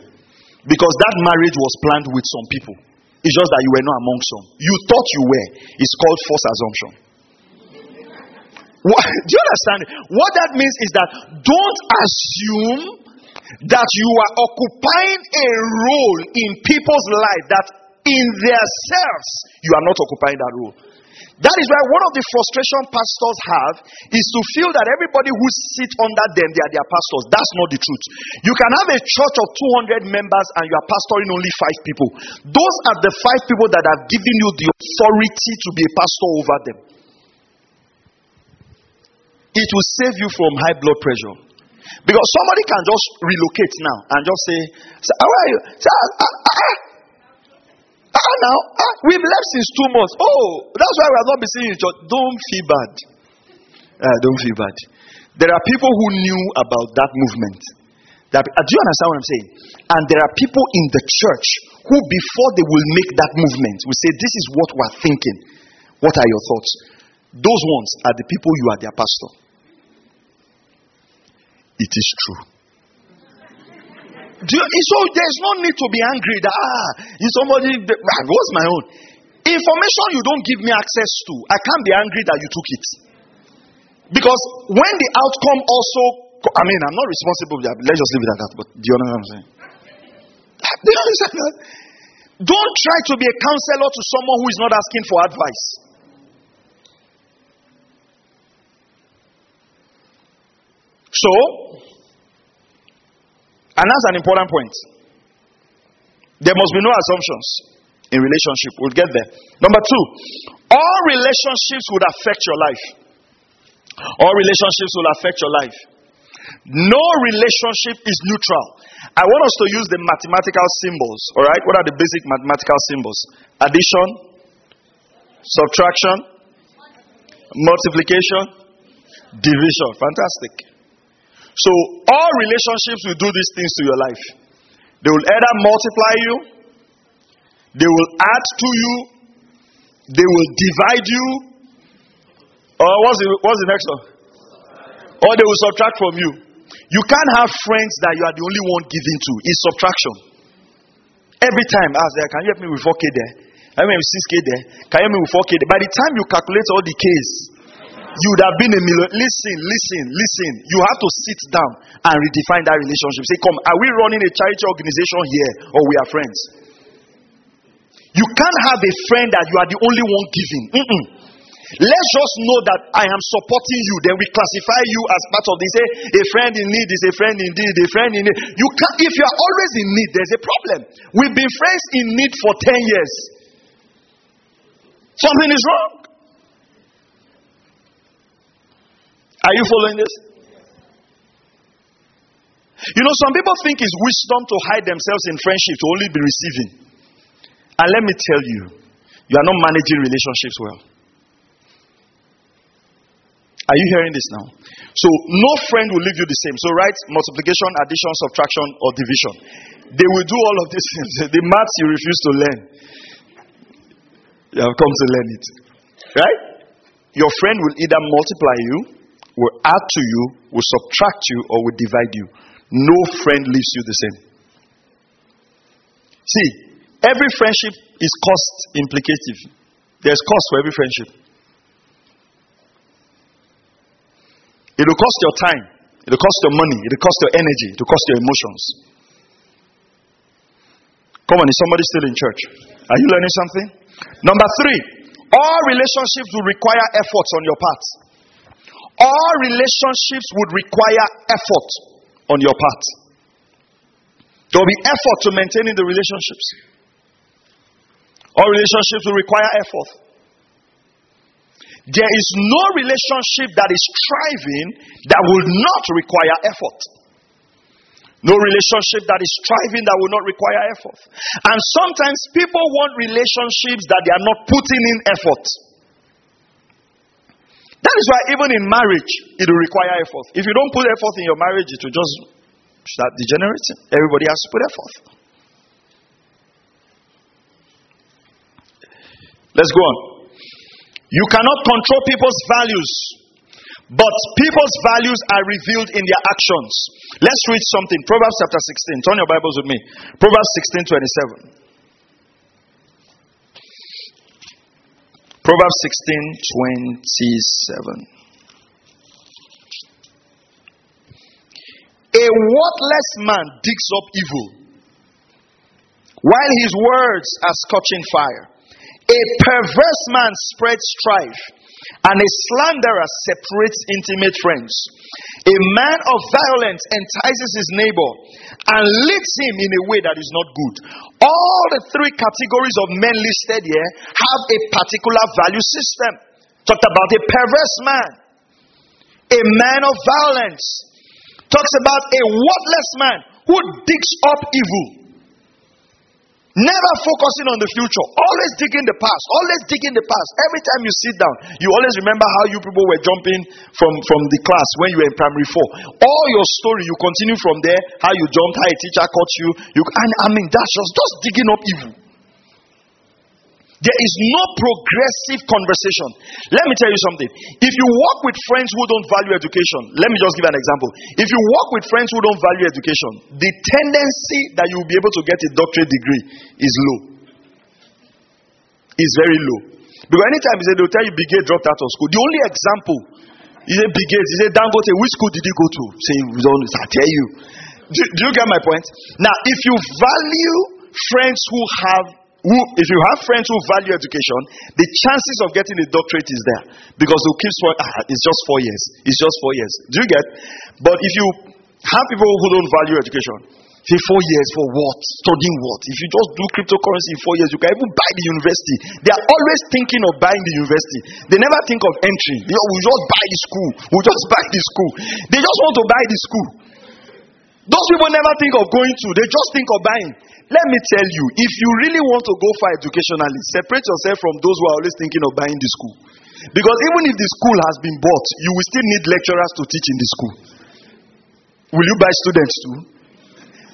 Because that marriage was planned with some people. It's just that you were not among some. You thought you were. It's called false assumption. What, do you understand? What that means is that don't assume that you are occupying a role in people's life that in themselves you are not occupying that role. That is why one of the frustration pastors have is to feel that everybody who sits under them, they are their pastors. That's not the truth. You can have a church of 200 members and you are pastoring only five people. Those are the five people that have given you the authority to be a pastor over them. It will save you from high blood pressure. Because somebody can just relocate now and just say, How are you? Say, ah, ah, ah, Ah, now, ah, we've left since two months. Oh, that's why we have not been seeing each other. Don't feel bad. Uh, don't feel bad. There are people who knew about that movement. That, uh, do you understand what I'm saying? And there are people in the church who, before they will make that movement, will say, This is what we're thinking. What are your thoughts? Those ones are the people you are their pastor. It is true. You, so there's no need to be angry that ah, is somebody ah, what's my own? Information you don't give me access to, I can't be angry that you took it. Because when the outcome also I mean I'm not responsible let's just leave it at that, but do you know what I'm saying? That? Don't try to be a counselor to someone who is not asking for advice. So, and that's an important point. There must be no assumptions in relationship. We'll get there. Number two, all relationships would affect your life. All relationships will affect your life. No relationship is neutral. I want us to use the mathematical symbols. All right? What are the basic mathematical symbols? Addition, subtraction, multiplication, division. Fantastic. So, all relationships will do these things to your life. They will either multiply you, they will add to you, they will divide you, or what's the, what's the next one? Or they will subtract from you. You can't have friends that you are the only one giving to. It's subtraction. Every time, as there, can you help me with 4K there? Kayemi with 6K there, Can you help me with 4K there. By the time you calculate all the Ks, you would have been a million. Listen, listen, listen. You have to sit down and redefine that relationship. Say, come, are we running a charity organization here or we are friends? You can't have a friend that you are the only one giving. Mm-mm. Let's just know that I am supporting you. Then we classify you as part of this. A friend in need is a friend indeed, a friend in need. You can't, if you are always in need, there's a problem. We've been friends in need for 10 years. Something is wrong. Are you following this? You know, some people think it's wisdom to hide themselves in friendship to only be receiving. And let me tell you, you are not managing relationships well. Are you hearing this now? So, no friend will leave you the same. So, write multiplication, addition, subtraction, or division. They will do all of these things. the maths you refuse to learn. You have come to learn it. Right? Your friend will either multiply you, will add to you, will subtract you, or will divide you. No friend leaves you the same. See, every friendship is cost implicative. There's cost for every friendship. It will cost your time, it will cost your money, it will cost your energy, it will cost your emotions. Come on, is somebody still in church? Are you learning something? Number three, all relationships will require efforts on your part. All relationships would require effort on your part. There will be effort to maintaining the relationships. All relationships will require effort. There is no relationship that is striving that will not require effort. No relationship that is striving that will not require effort. And sometimes people want relationships that they are not putting in effort. That is why even in marriage, it will require effort. If you don't put effort in your marriage, it will just start degenerating. Everybody has to put effort. Let's go on. You cannot control people's values, but people's values are revealed in their actions. Let's read something. Proverbs chapter 16. Turn your Bibles with me. Proverbs 16 27. Proverbs 16 27. A worthless man digs up evil, while his words are scorching fire. A perverse man spreads strife, and a slanderer separates intimate friends. A man of violence entices his neighbor and leads him in a way that is not good. All the three categories of men listed here have a particular value system. Talked about a perverse man, a man of violence, talks about a worthless man who digs up evil. Never focusing on the future. Always digging the past. Always digging the past. Every time you sit down, you always remember how you people were jumping from, from the class when you were in primary four. All your story, you continue from there, how you jumped, how a teacher caught you. you and I mean, that's just, just digging up evil. There is no progressive conversation. Let me tell you something. If you work with friends who don't value education, let me just give an example. If you work with friends who don't value education, the tendency that you will be able to get a doctorate degree is low. Is very low. Because anytime they say they'll tell you Bill Gates dropped out of school, the only example is a Bill Gates, is a Dangote, which school did he go to? Say, I tell you. Do, do you get my point? Now, if you value friends who have who, if you have friends who value education, the chances of getting a doctorate is there because they'll keep swearing, ah, it's just four years. It's just four years. Do you get? But if you have people who don't value education, say four years for what? Studying what? If you just do cryptocurrency in four years, you can even buy the university. They are always thinking of buying the university. They never think of entry. You know, we just buy the school. We just buy the school. They just want to buy the school. Those people never think of going to, they just think of buying. Let me tell you, if you really want to go far educationally, separate yourself from those who are always thinking of buying the school. Because even if the school has been bought, you will still need lecturers to teach in the school. Will you buy students too?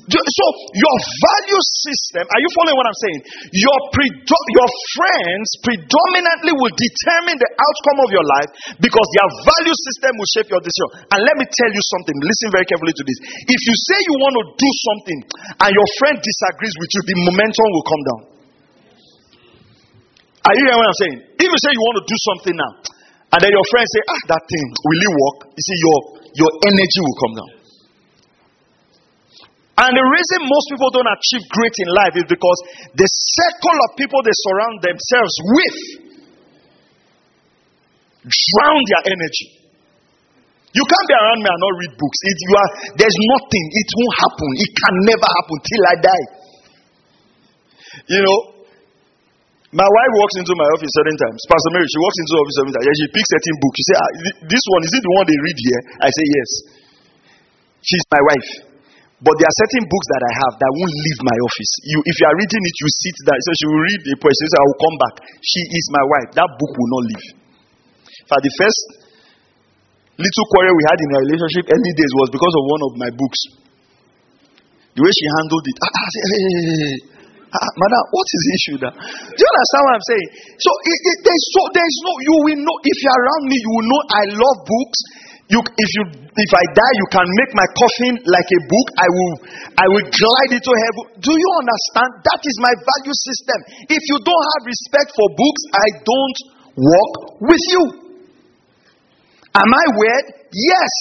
So, your value system, are you following what I'm saying? Your, predo- your friends predominantly will determine the outcome of your life because their value system will shape your decision. And let me tell you something, listen very carefully to this. If you say you want to do something and your friend disagrees with you, the momentum will come down. Are you hearing what I'm saying? If you say you want to do something now, and then your friend say, ah, that thing, will it work? You see, your, your energy will come down. And the reason most people don't achieve great in life is because the circle of people they surround themselves with drown their energy. You can't be around me and not read books. You are, there's nothing. It won't happen. It can never happen till I die. You know, my wife walks into my office certain times. Pastor Mary, she walks into the office certain times. She picks certain books. She says, ah, This one, is it the one they read here? I say, Yes. She's my wife. But there are certain books that I have that won't leave my office. You, if you are reading it, you sit there. So she will read a question. So I will come back. She is my wife. That book will not leave. For the first little quarrel we had in our relationship early days was because of one of my books. The way she handled it. Ah, I said, hey, hey, hey. Ah, madam, what is the issue there? Do you understand what I'm saying? So, it, it, there's so there's no you will know if you're around me, you will know I love books. You, if you if I die, you can make my coffin like a book. I will I will glide into heaven. Do you understand? That is my value system. If you don't have respect for books, I don't walk with you. Am I weird? Yes,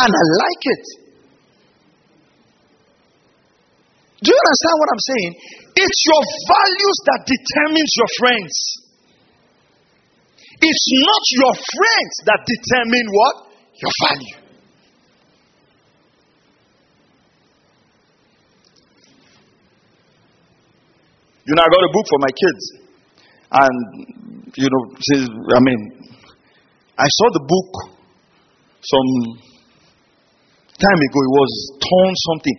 and I like it. Do you understand what I'm saying? It's your values that determines your friends. It's not your friends that determine what? Your value. You know, I got a book for my kids. And, you know, I mean, I saw the book some time ago. It was torn something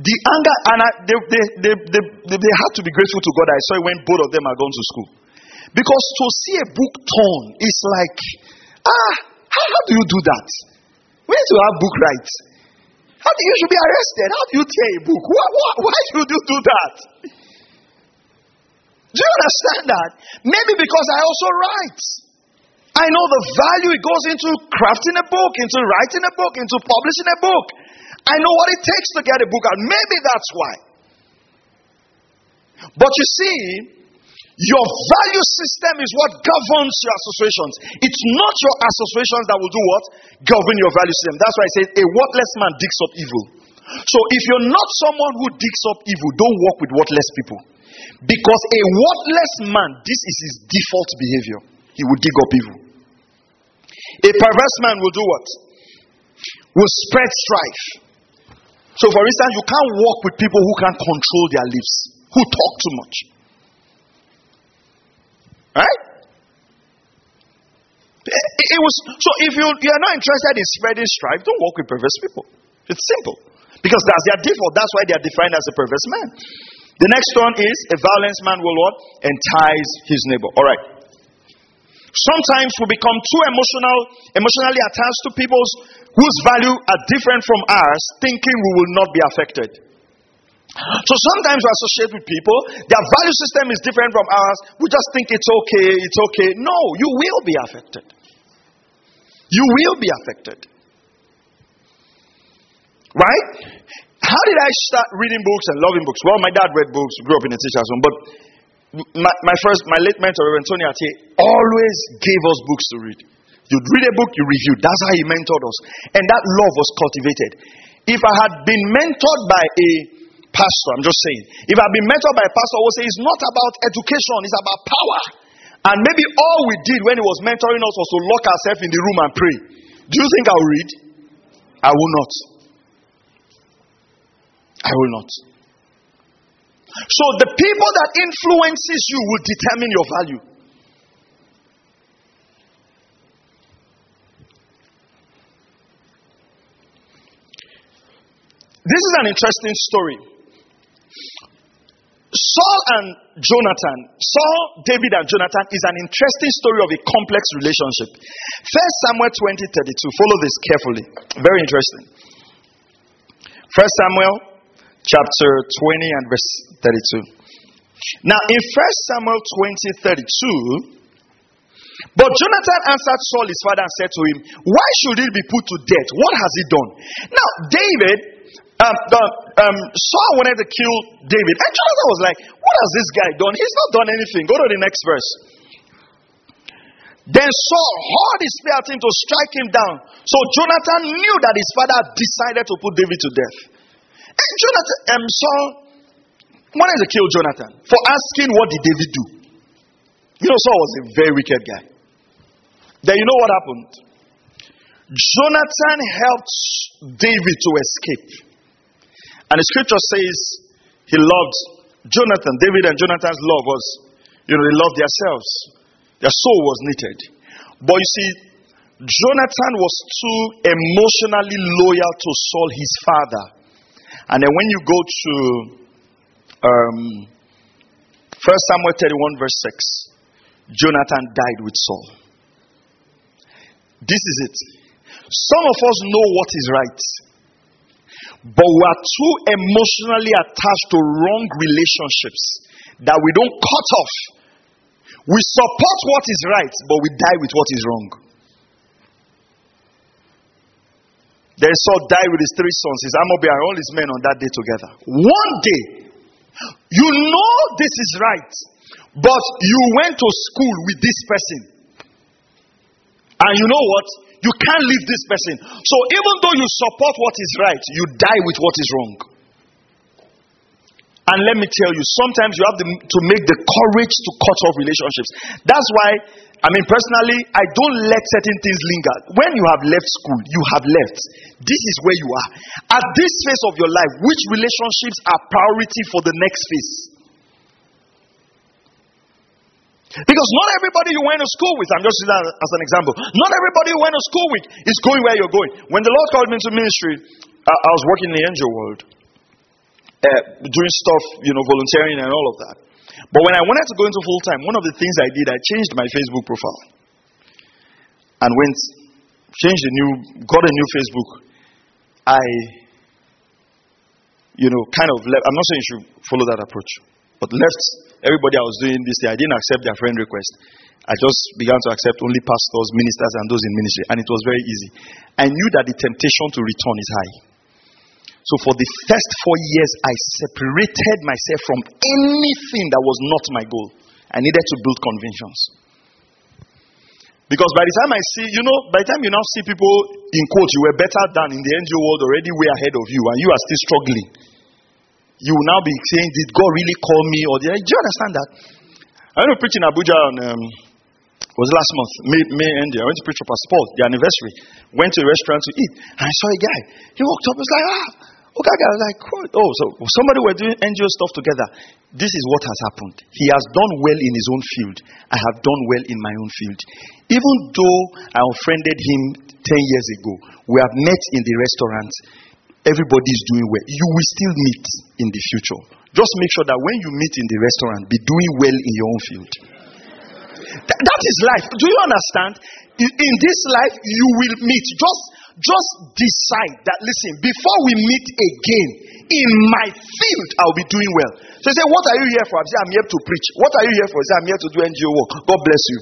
the anger, and I, they, they, they, they, they had to be grateful to God. I saw it when both of them are gone to school. Because to see a book torn is like, ah, how, how do you do that? We need to have book rights. How do you should be arrested? How do you tear a book? Why, why, why should you do that? Do you understand that? Maybe because I also write. I know the value it goes into crafting a book, into writing a book, into publishing a book. I know what it takes to get a book out. Maybe that's why. But you see, your value system is what governs your associations. It's not your associations that will do what? Govern your value system. That's why I say a worthless man digs up evil. So if you're not someone who digs up evil, don't work with worthless people. Because a worthless man, this is his default behavior. He will dig up evil. A perverse man will do what? Will spread strife. So, for instance, you can't work with people who can't control their lips, who talk too much. Right? It, it was so. If you you are not interested in spreading strife, don't work with perverse people. It's simple because that's their default. That's why they are defined as a perverse man. The next one is a violent man will what entice his neighbor. All right. Sometimes we become too emotional, emotionally attached to people whose value are different from ours, thinking we will not be affected. So sometimes we associate with people, their value system is different from ours. We just think it's okay, it's okay. No, you will be affected. You will be affected. Right? How did I start reading books and loving books? Well, my dad read books, grew up in a teacher's home, but my, my first, my late mentor, Reverend Tony Ate, always gave us books to read. You'd read a book, you review. That's how he mentored us. And that love was cultivated. If I had been mentored by a pastor, I'm just saying, if I've been mentored by a pastor, I would say it's not about education, it's about power. And maybe all we did when he was mentoring us was to lock ourselves in the room and pray. Do you think I'll read? I will not. I will not. So the people that influences you will determine your value. This is an interesting story. Saul and Jonathan, Saul, David, and Jonathan is an interesting story of a complex relationship. First Samuel 20 32. Follow this carefully. Very interesting. First Samuel chapter 20 and verse 32. Now, in First Samuel 20 32, But Jonathan answered Saul, his father, and said to him, Why should he be put to death? What has he done? Now, David, um, the, um, Saul wanted to kill David. And Jonathan was like, What has this guy done? He's not done anything. Go to the next verse. Then Saul hurled his spear at him to strike him down. So Jonathan knew that his father decided to put David to death. And Jonathan, um, Saul wanted to kill Jonathan for asking, What did David do? You know, Saul was a very wicked guy. Then you know what happened? Jonathan helped David to escape. And the scripture says he loved Jonathan. David and Jonathan's love was, you know, they loved themselves. Their soul was knitted. But you see, Jonathan was too emotionally loyal to Saul, his father. And then when you go to um, 1 Samuel 31, verse 6, Jonathan died with Saul. This is it. Some of us know what is right, but we are too emotionally attached to wrong relationships that we don't cut off we support what is right, but we die with what is wrong. Then Saul died with his three sons, his armorbearer, and all his men on that day together. One day, you know this is right, but you went to school with this person. And you know what? You can't leave this person. So even though you support what is right, you die with what is wrong. And let me tell you, sometimes you have to make the courage to cut off relationships. That's why, I mean, personally, I don't let certain things linger. When you have left school, you have left. This is where you are. At this phase of your life, which relationships are priority for the next phase? Because not everybody you went to school with, I'm just using that as an example, not everybody you went to school with is going where you're going. When the Lord called me into ministry, I, I was working in the NGO world uh, doing stuff, you know, volunteering and all of that. But when I wanted to go into full time, one of the things I did, I changed my Facebook profile and went, changed a new, got a new Facebook. I, you know, kind of left. I'm not saying you should follow that approach, but left everybody I was doing this day. I didn't accept their friend request. I just began to accept only pastors, ministers, and those in ministry, and it was very easy. I knew that the temptation to return is high. So for the first four years, I separated myself from anything that was not my goal. I needed to build conventions. Because by the time I see, you know, by the time you now see people in quote, you were better than in the NGO world already way ahead of you, and you are still struggling. You will now be saying, Did God really call me? Or did I? do you understand that? I went to preach in Abuja on um, was last month, May, May end. I went to preach for Pastor Paul, the anniversary. Went to a restaurant to eat, and I saw a guy. He walked up, was like, ah, Okay, I was like, oh, so somebody were doing NGO stuff together. This is what has happened. He has done well in his own field. I have done well in my own field. Even though I unfriended him 10 years ago, we have met in the restaurant. Everybody is doing well. You will still meet in the future. Just make sure that when you meet in the restaurant, be doing well in your own field. Th- that is life. Do you understand? In, in this life, you will meet. Just just decide that, listen, before we meet again, in my field, I'll be doing well. So you say, What are you here for? I say, I'm here to preach. What are you here for? I say, I'm here to do NGO work. God bless you.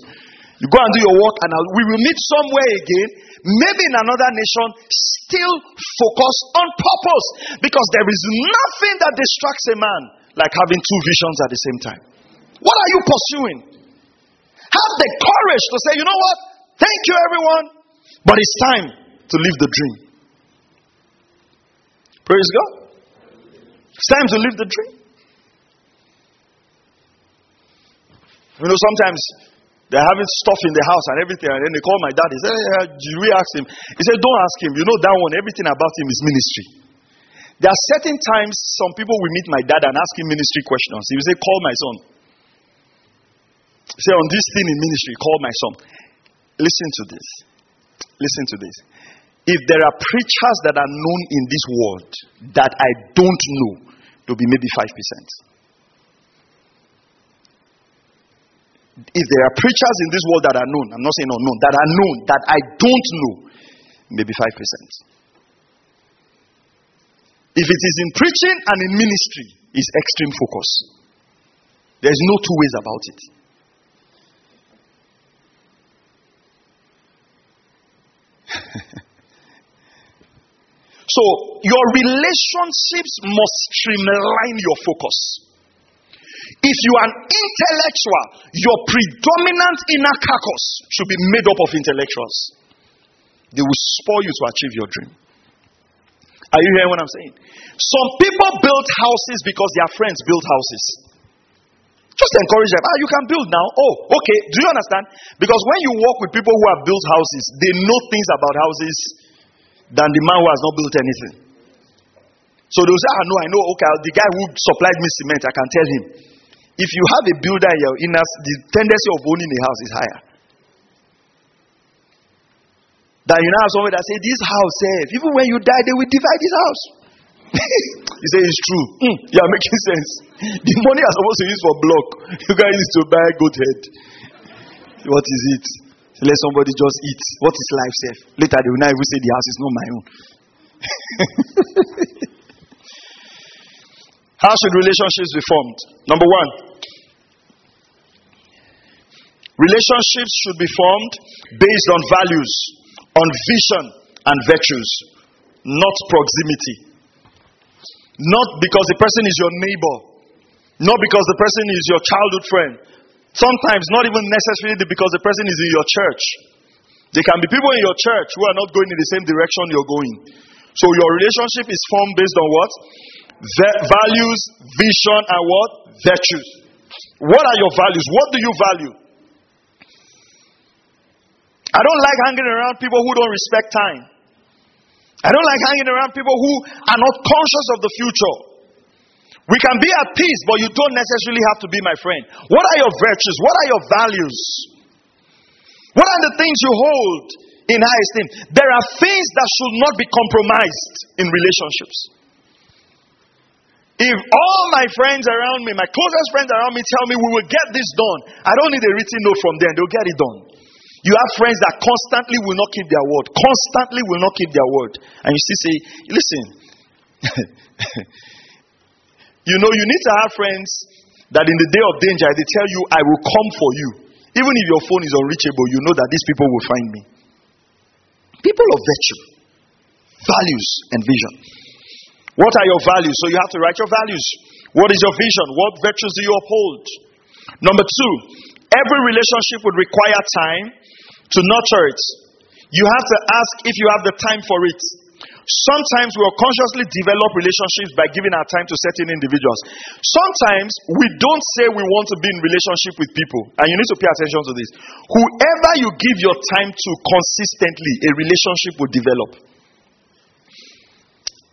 You go and do your work, and we will meet somewhere again, maybe in another nation, still focus on purpose. Because there is nothing that distracts a man like having two visions at the same time. What are you pursuing? Have the courage to say, you know what? Thank you, everyone, but it's time to live the dream. Praise God. It's time to live the dream. You know, sometimes they're having stuff in the house and everything, and then they call my dad. He said, Did we ask him? He said, Don't ask him. You know, that one, everything about him is ministry. There are certain times some people will meet my dad and ask him ministry questions. He will say, Call my son. Say, On this thing in ministry, call my son. Listen to this. Listen to this. If there are preachers that are known in this world that I don't know, there'll be maybe 5%. If there are preachers in this world that are known, I'm not saying unknown, that are known, that I don't know, maybe 5%. If it is in preaching and in ministry, it's extreme focus. There's no two ways about it. so, your relationships must streamline your focus. If you are an intellectual, your predominant inner carcass should be made up of intellectuals. They will spoil you to achieve your dream. Are you hearing what I'm saying? Some people build houses because their friends build houses. Just encourage them. Ah, you can build now. Oh, okay. Do you understand? Because when you work with people who have built houses, they know things about houses than the man who has not built anything. So they'll say, I ah, know, I know, okay, the guy who supplied me cement, I can tell him. If you have a builder in your inner, the tendency of owning a house is higher. That you now have somebody that say, This house, eh, even when you die, they will divide this house. you say it's true. Mm, yeah, making sense. The money are supposed to use for block. You guys need to buy goat head. What is it? Let somebody just eat. What is life safe? Later they will not even say the house is not my own. How should relationships be formed? Number one, relationships should be formed based on values, on vision, and virtues, not proximity. Not because the person is your neighbor, not because the person is your childhood friend, Sometimes not even necessarily because the person is in your church. There can be people in your church who are not going in the same direction you're going. So your relationship is formed based on what? values, vision, and what? Virtues. What are your values? What do you value? I don't like hanging around people who don't respect time. I don't like hanging around people who are not conscious of the future. We can be at peace, but you don't necessarily have to be my friend. What are your virtues? What are your values? What are the things you hold in high esteem? There are things that should not be compromised in relationships. If all my friends around me, my closest friends around me, tell me we will get this done, I don't need a written note from them, they'll get it done. You have friends that constantly will not keep their word, constantly will not keep their word. And you still say, listen, You know, you need to have friends that in the day of danger, they tell you, I will come for you. Even if your phone is unreachable, you know that these people will find me. People of virtue, values, and vision. What are your values? So you have to write your values. What is your vision? What virtues do you uphold? Number two, every relationship would require time to nurture it. You have to ask if you have the time for it. Sometimes we will consciously develop relationships by giving our time to certain individuals. Sometimes we don't say we want to be in relationship with people, and you need to pay attention to this. Whoever you give your time to consistently, a relationship will develop.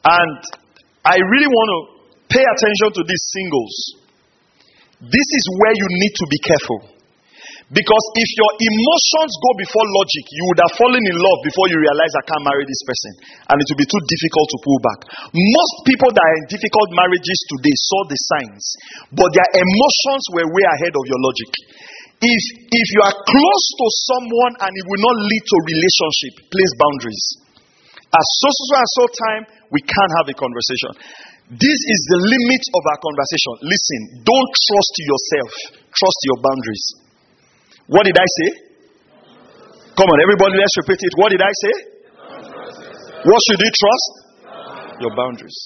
And I really want to pay attention to these singles. This is where you need to be careful. Because if your emotions go before logic, you would have fallen in love before you realize I can't marry this person. And it will be too difficult to pull back. Most people that are in difficult marriages today saw the signs, but their emotions were way ahead of your logic. If, if you are close to someone and it will not lead to relationship, place boundaries. At so, so, so, and so time, we can't have a conversation. This is the limit of our conversation. Listen, don't trust yourself, trust your boundaries. What did I say? Come on, everybody, let's repeat it. What did I say? What should you trust? Your boundaries.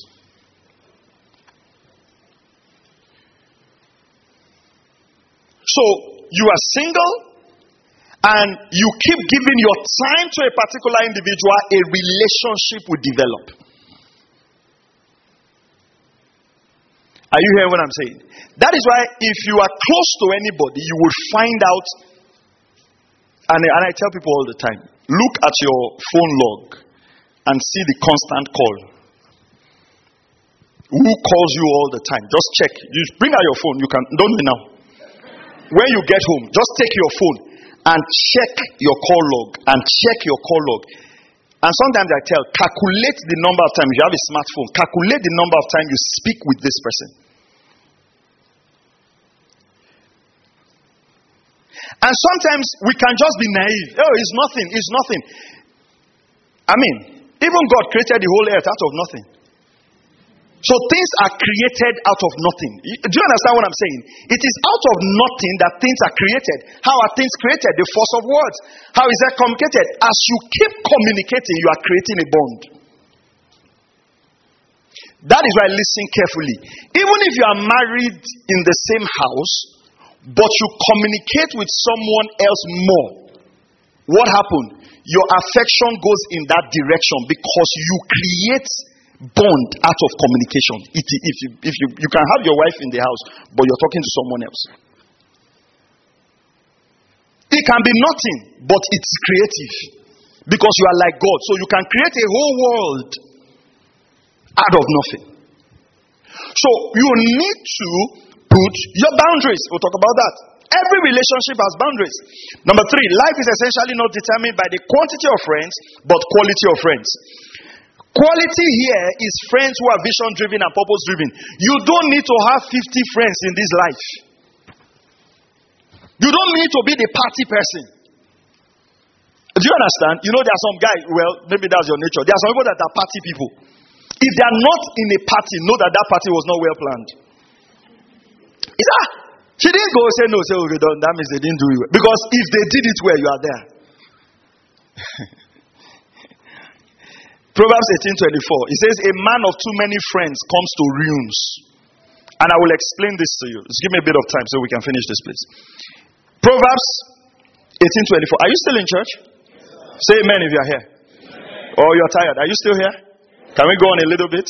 So, you are single and you keep giving your time to a particular individual, a relationship will develop. Are you hearing what I'm saying? That is why, if you are close to anybody, you will find out and, and I tell people all the time look at your phone log and see the constant call. Who calls you all the time? Just check. You bring out your phone. You can, don't do now. When you get home, just take your phone and check your call log and check your call log. And sometimes I tell, calculate the number of times you have a smartphone, calculate the number of times you speak with this person. And sometimes we can just be naive. Oh, it's nothing, it's nothing. I mean, even God created the whole earth out of nothing. So things are created out of nothing. Do you understand what I'm saying? It is out of nothing that things are created. How are things created? The force of words. How is that communicated? As you keep communicating, you are creating a bond. That is why listen carefully. Even if you are married in the same house, but you communicate with someone else more, what happened? Your affection goes in that direction because you create bond out of communication. If, if, you, if you, you can have your wife in the house, but you're talking to someone else. It can be nothing, but it's creative because you are like God. So you can create a whole world out of nothing. So you need to put your boundaries. We'll talk about that. Every relationship has boundaries. Number three, life is essentially not determined by the quantity of friends, but quality of friends. Quality here is friends who are vision driven and purpose driven. You don't need to have 50 friends in this life. You don't need to be the party person. Do you understand? You know, there are some guys, well, maybe that's your nature. There are some people that are party people. If they are not in a party, know that that party was not well planned. Is that? She didn't go say no, say, oh, that means they didn't do it. Because if they did it well, you are there. Proverbs 18:24. It says, A man of too many friends comes to ruins. And I will explain this to you. Just give me a bit of time so we can finish this, please. Proverbs 18:24. Are you still in church? Say amen if you are here. Or oh, you're tired. Are you still here? Can we go on a little bit?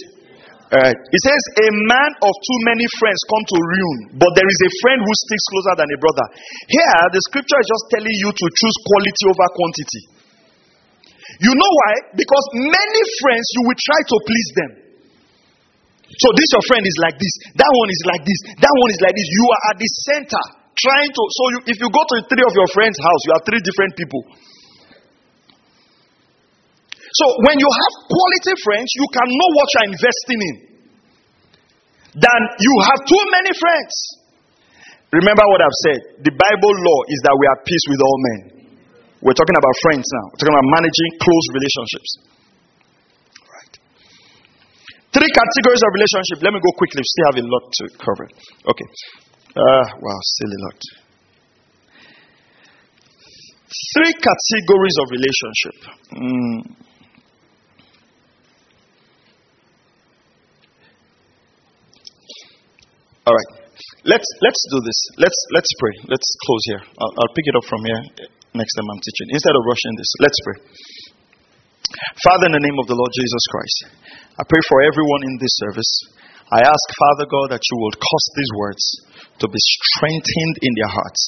Alright. It says, A man of too many friends come to ruin, but there is a friend who sticks closer than a brother. Here, the scripture is just telling you to choose quality over quantity. You know why? Because many friends, you will try to please them. So, this your friend is like this, that one is like this, that one is like this. You are at the center trying to. So, you, if you go to three of your friends' house, you have three different people. So when you have quality friends, you can know what you're investing in. Than you have too many friends. Remember what I've said. The Bible law is that we are peace with all men. We're talking about friends now. We're talking about managing close relationships. Right. Three categories of relationship. Let me go quickly. We still have a lot to cover. Okay. Uh, wow, still a lot. Three categories of relationship. Mm. All right. Let's let's do this. Let's let's pray. Let's close here. I'll, I'll pick it up from here next time I'm teaching. Instead of rushing this, let's pray. Father, in the name of the Lord Jesus Christ, I pray for everyone in this service. I ask, Father God, that you will cause these words to be strengthened in their hearts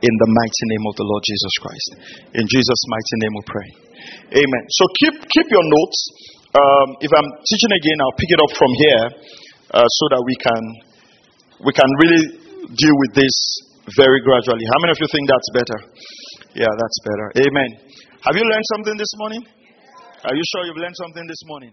in the mighty name of the Lord Jesus Christ. In Jesus' mighty name we pray. Amen. So keep keep your notes. Um, if I'm teaching again, I'll pick it up from here uh, so that we can we can really deal with this very gradually. How many of you think that's better? Yeah, that's better. Amen. Have you learned something this morning? Are you sure you've learned something this morning?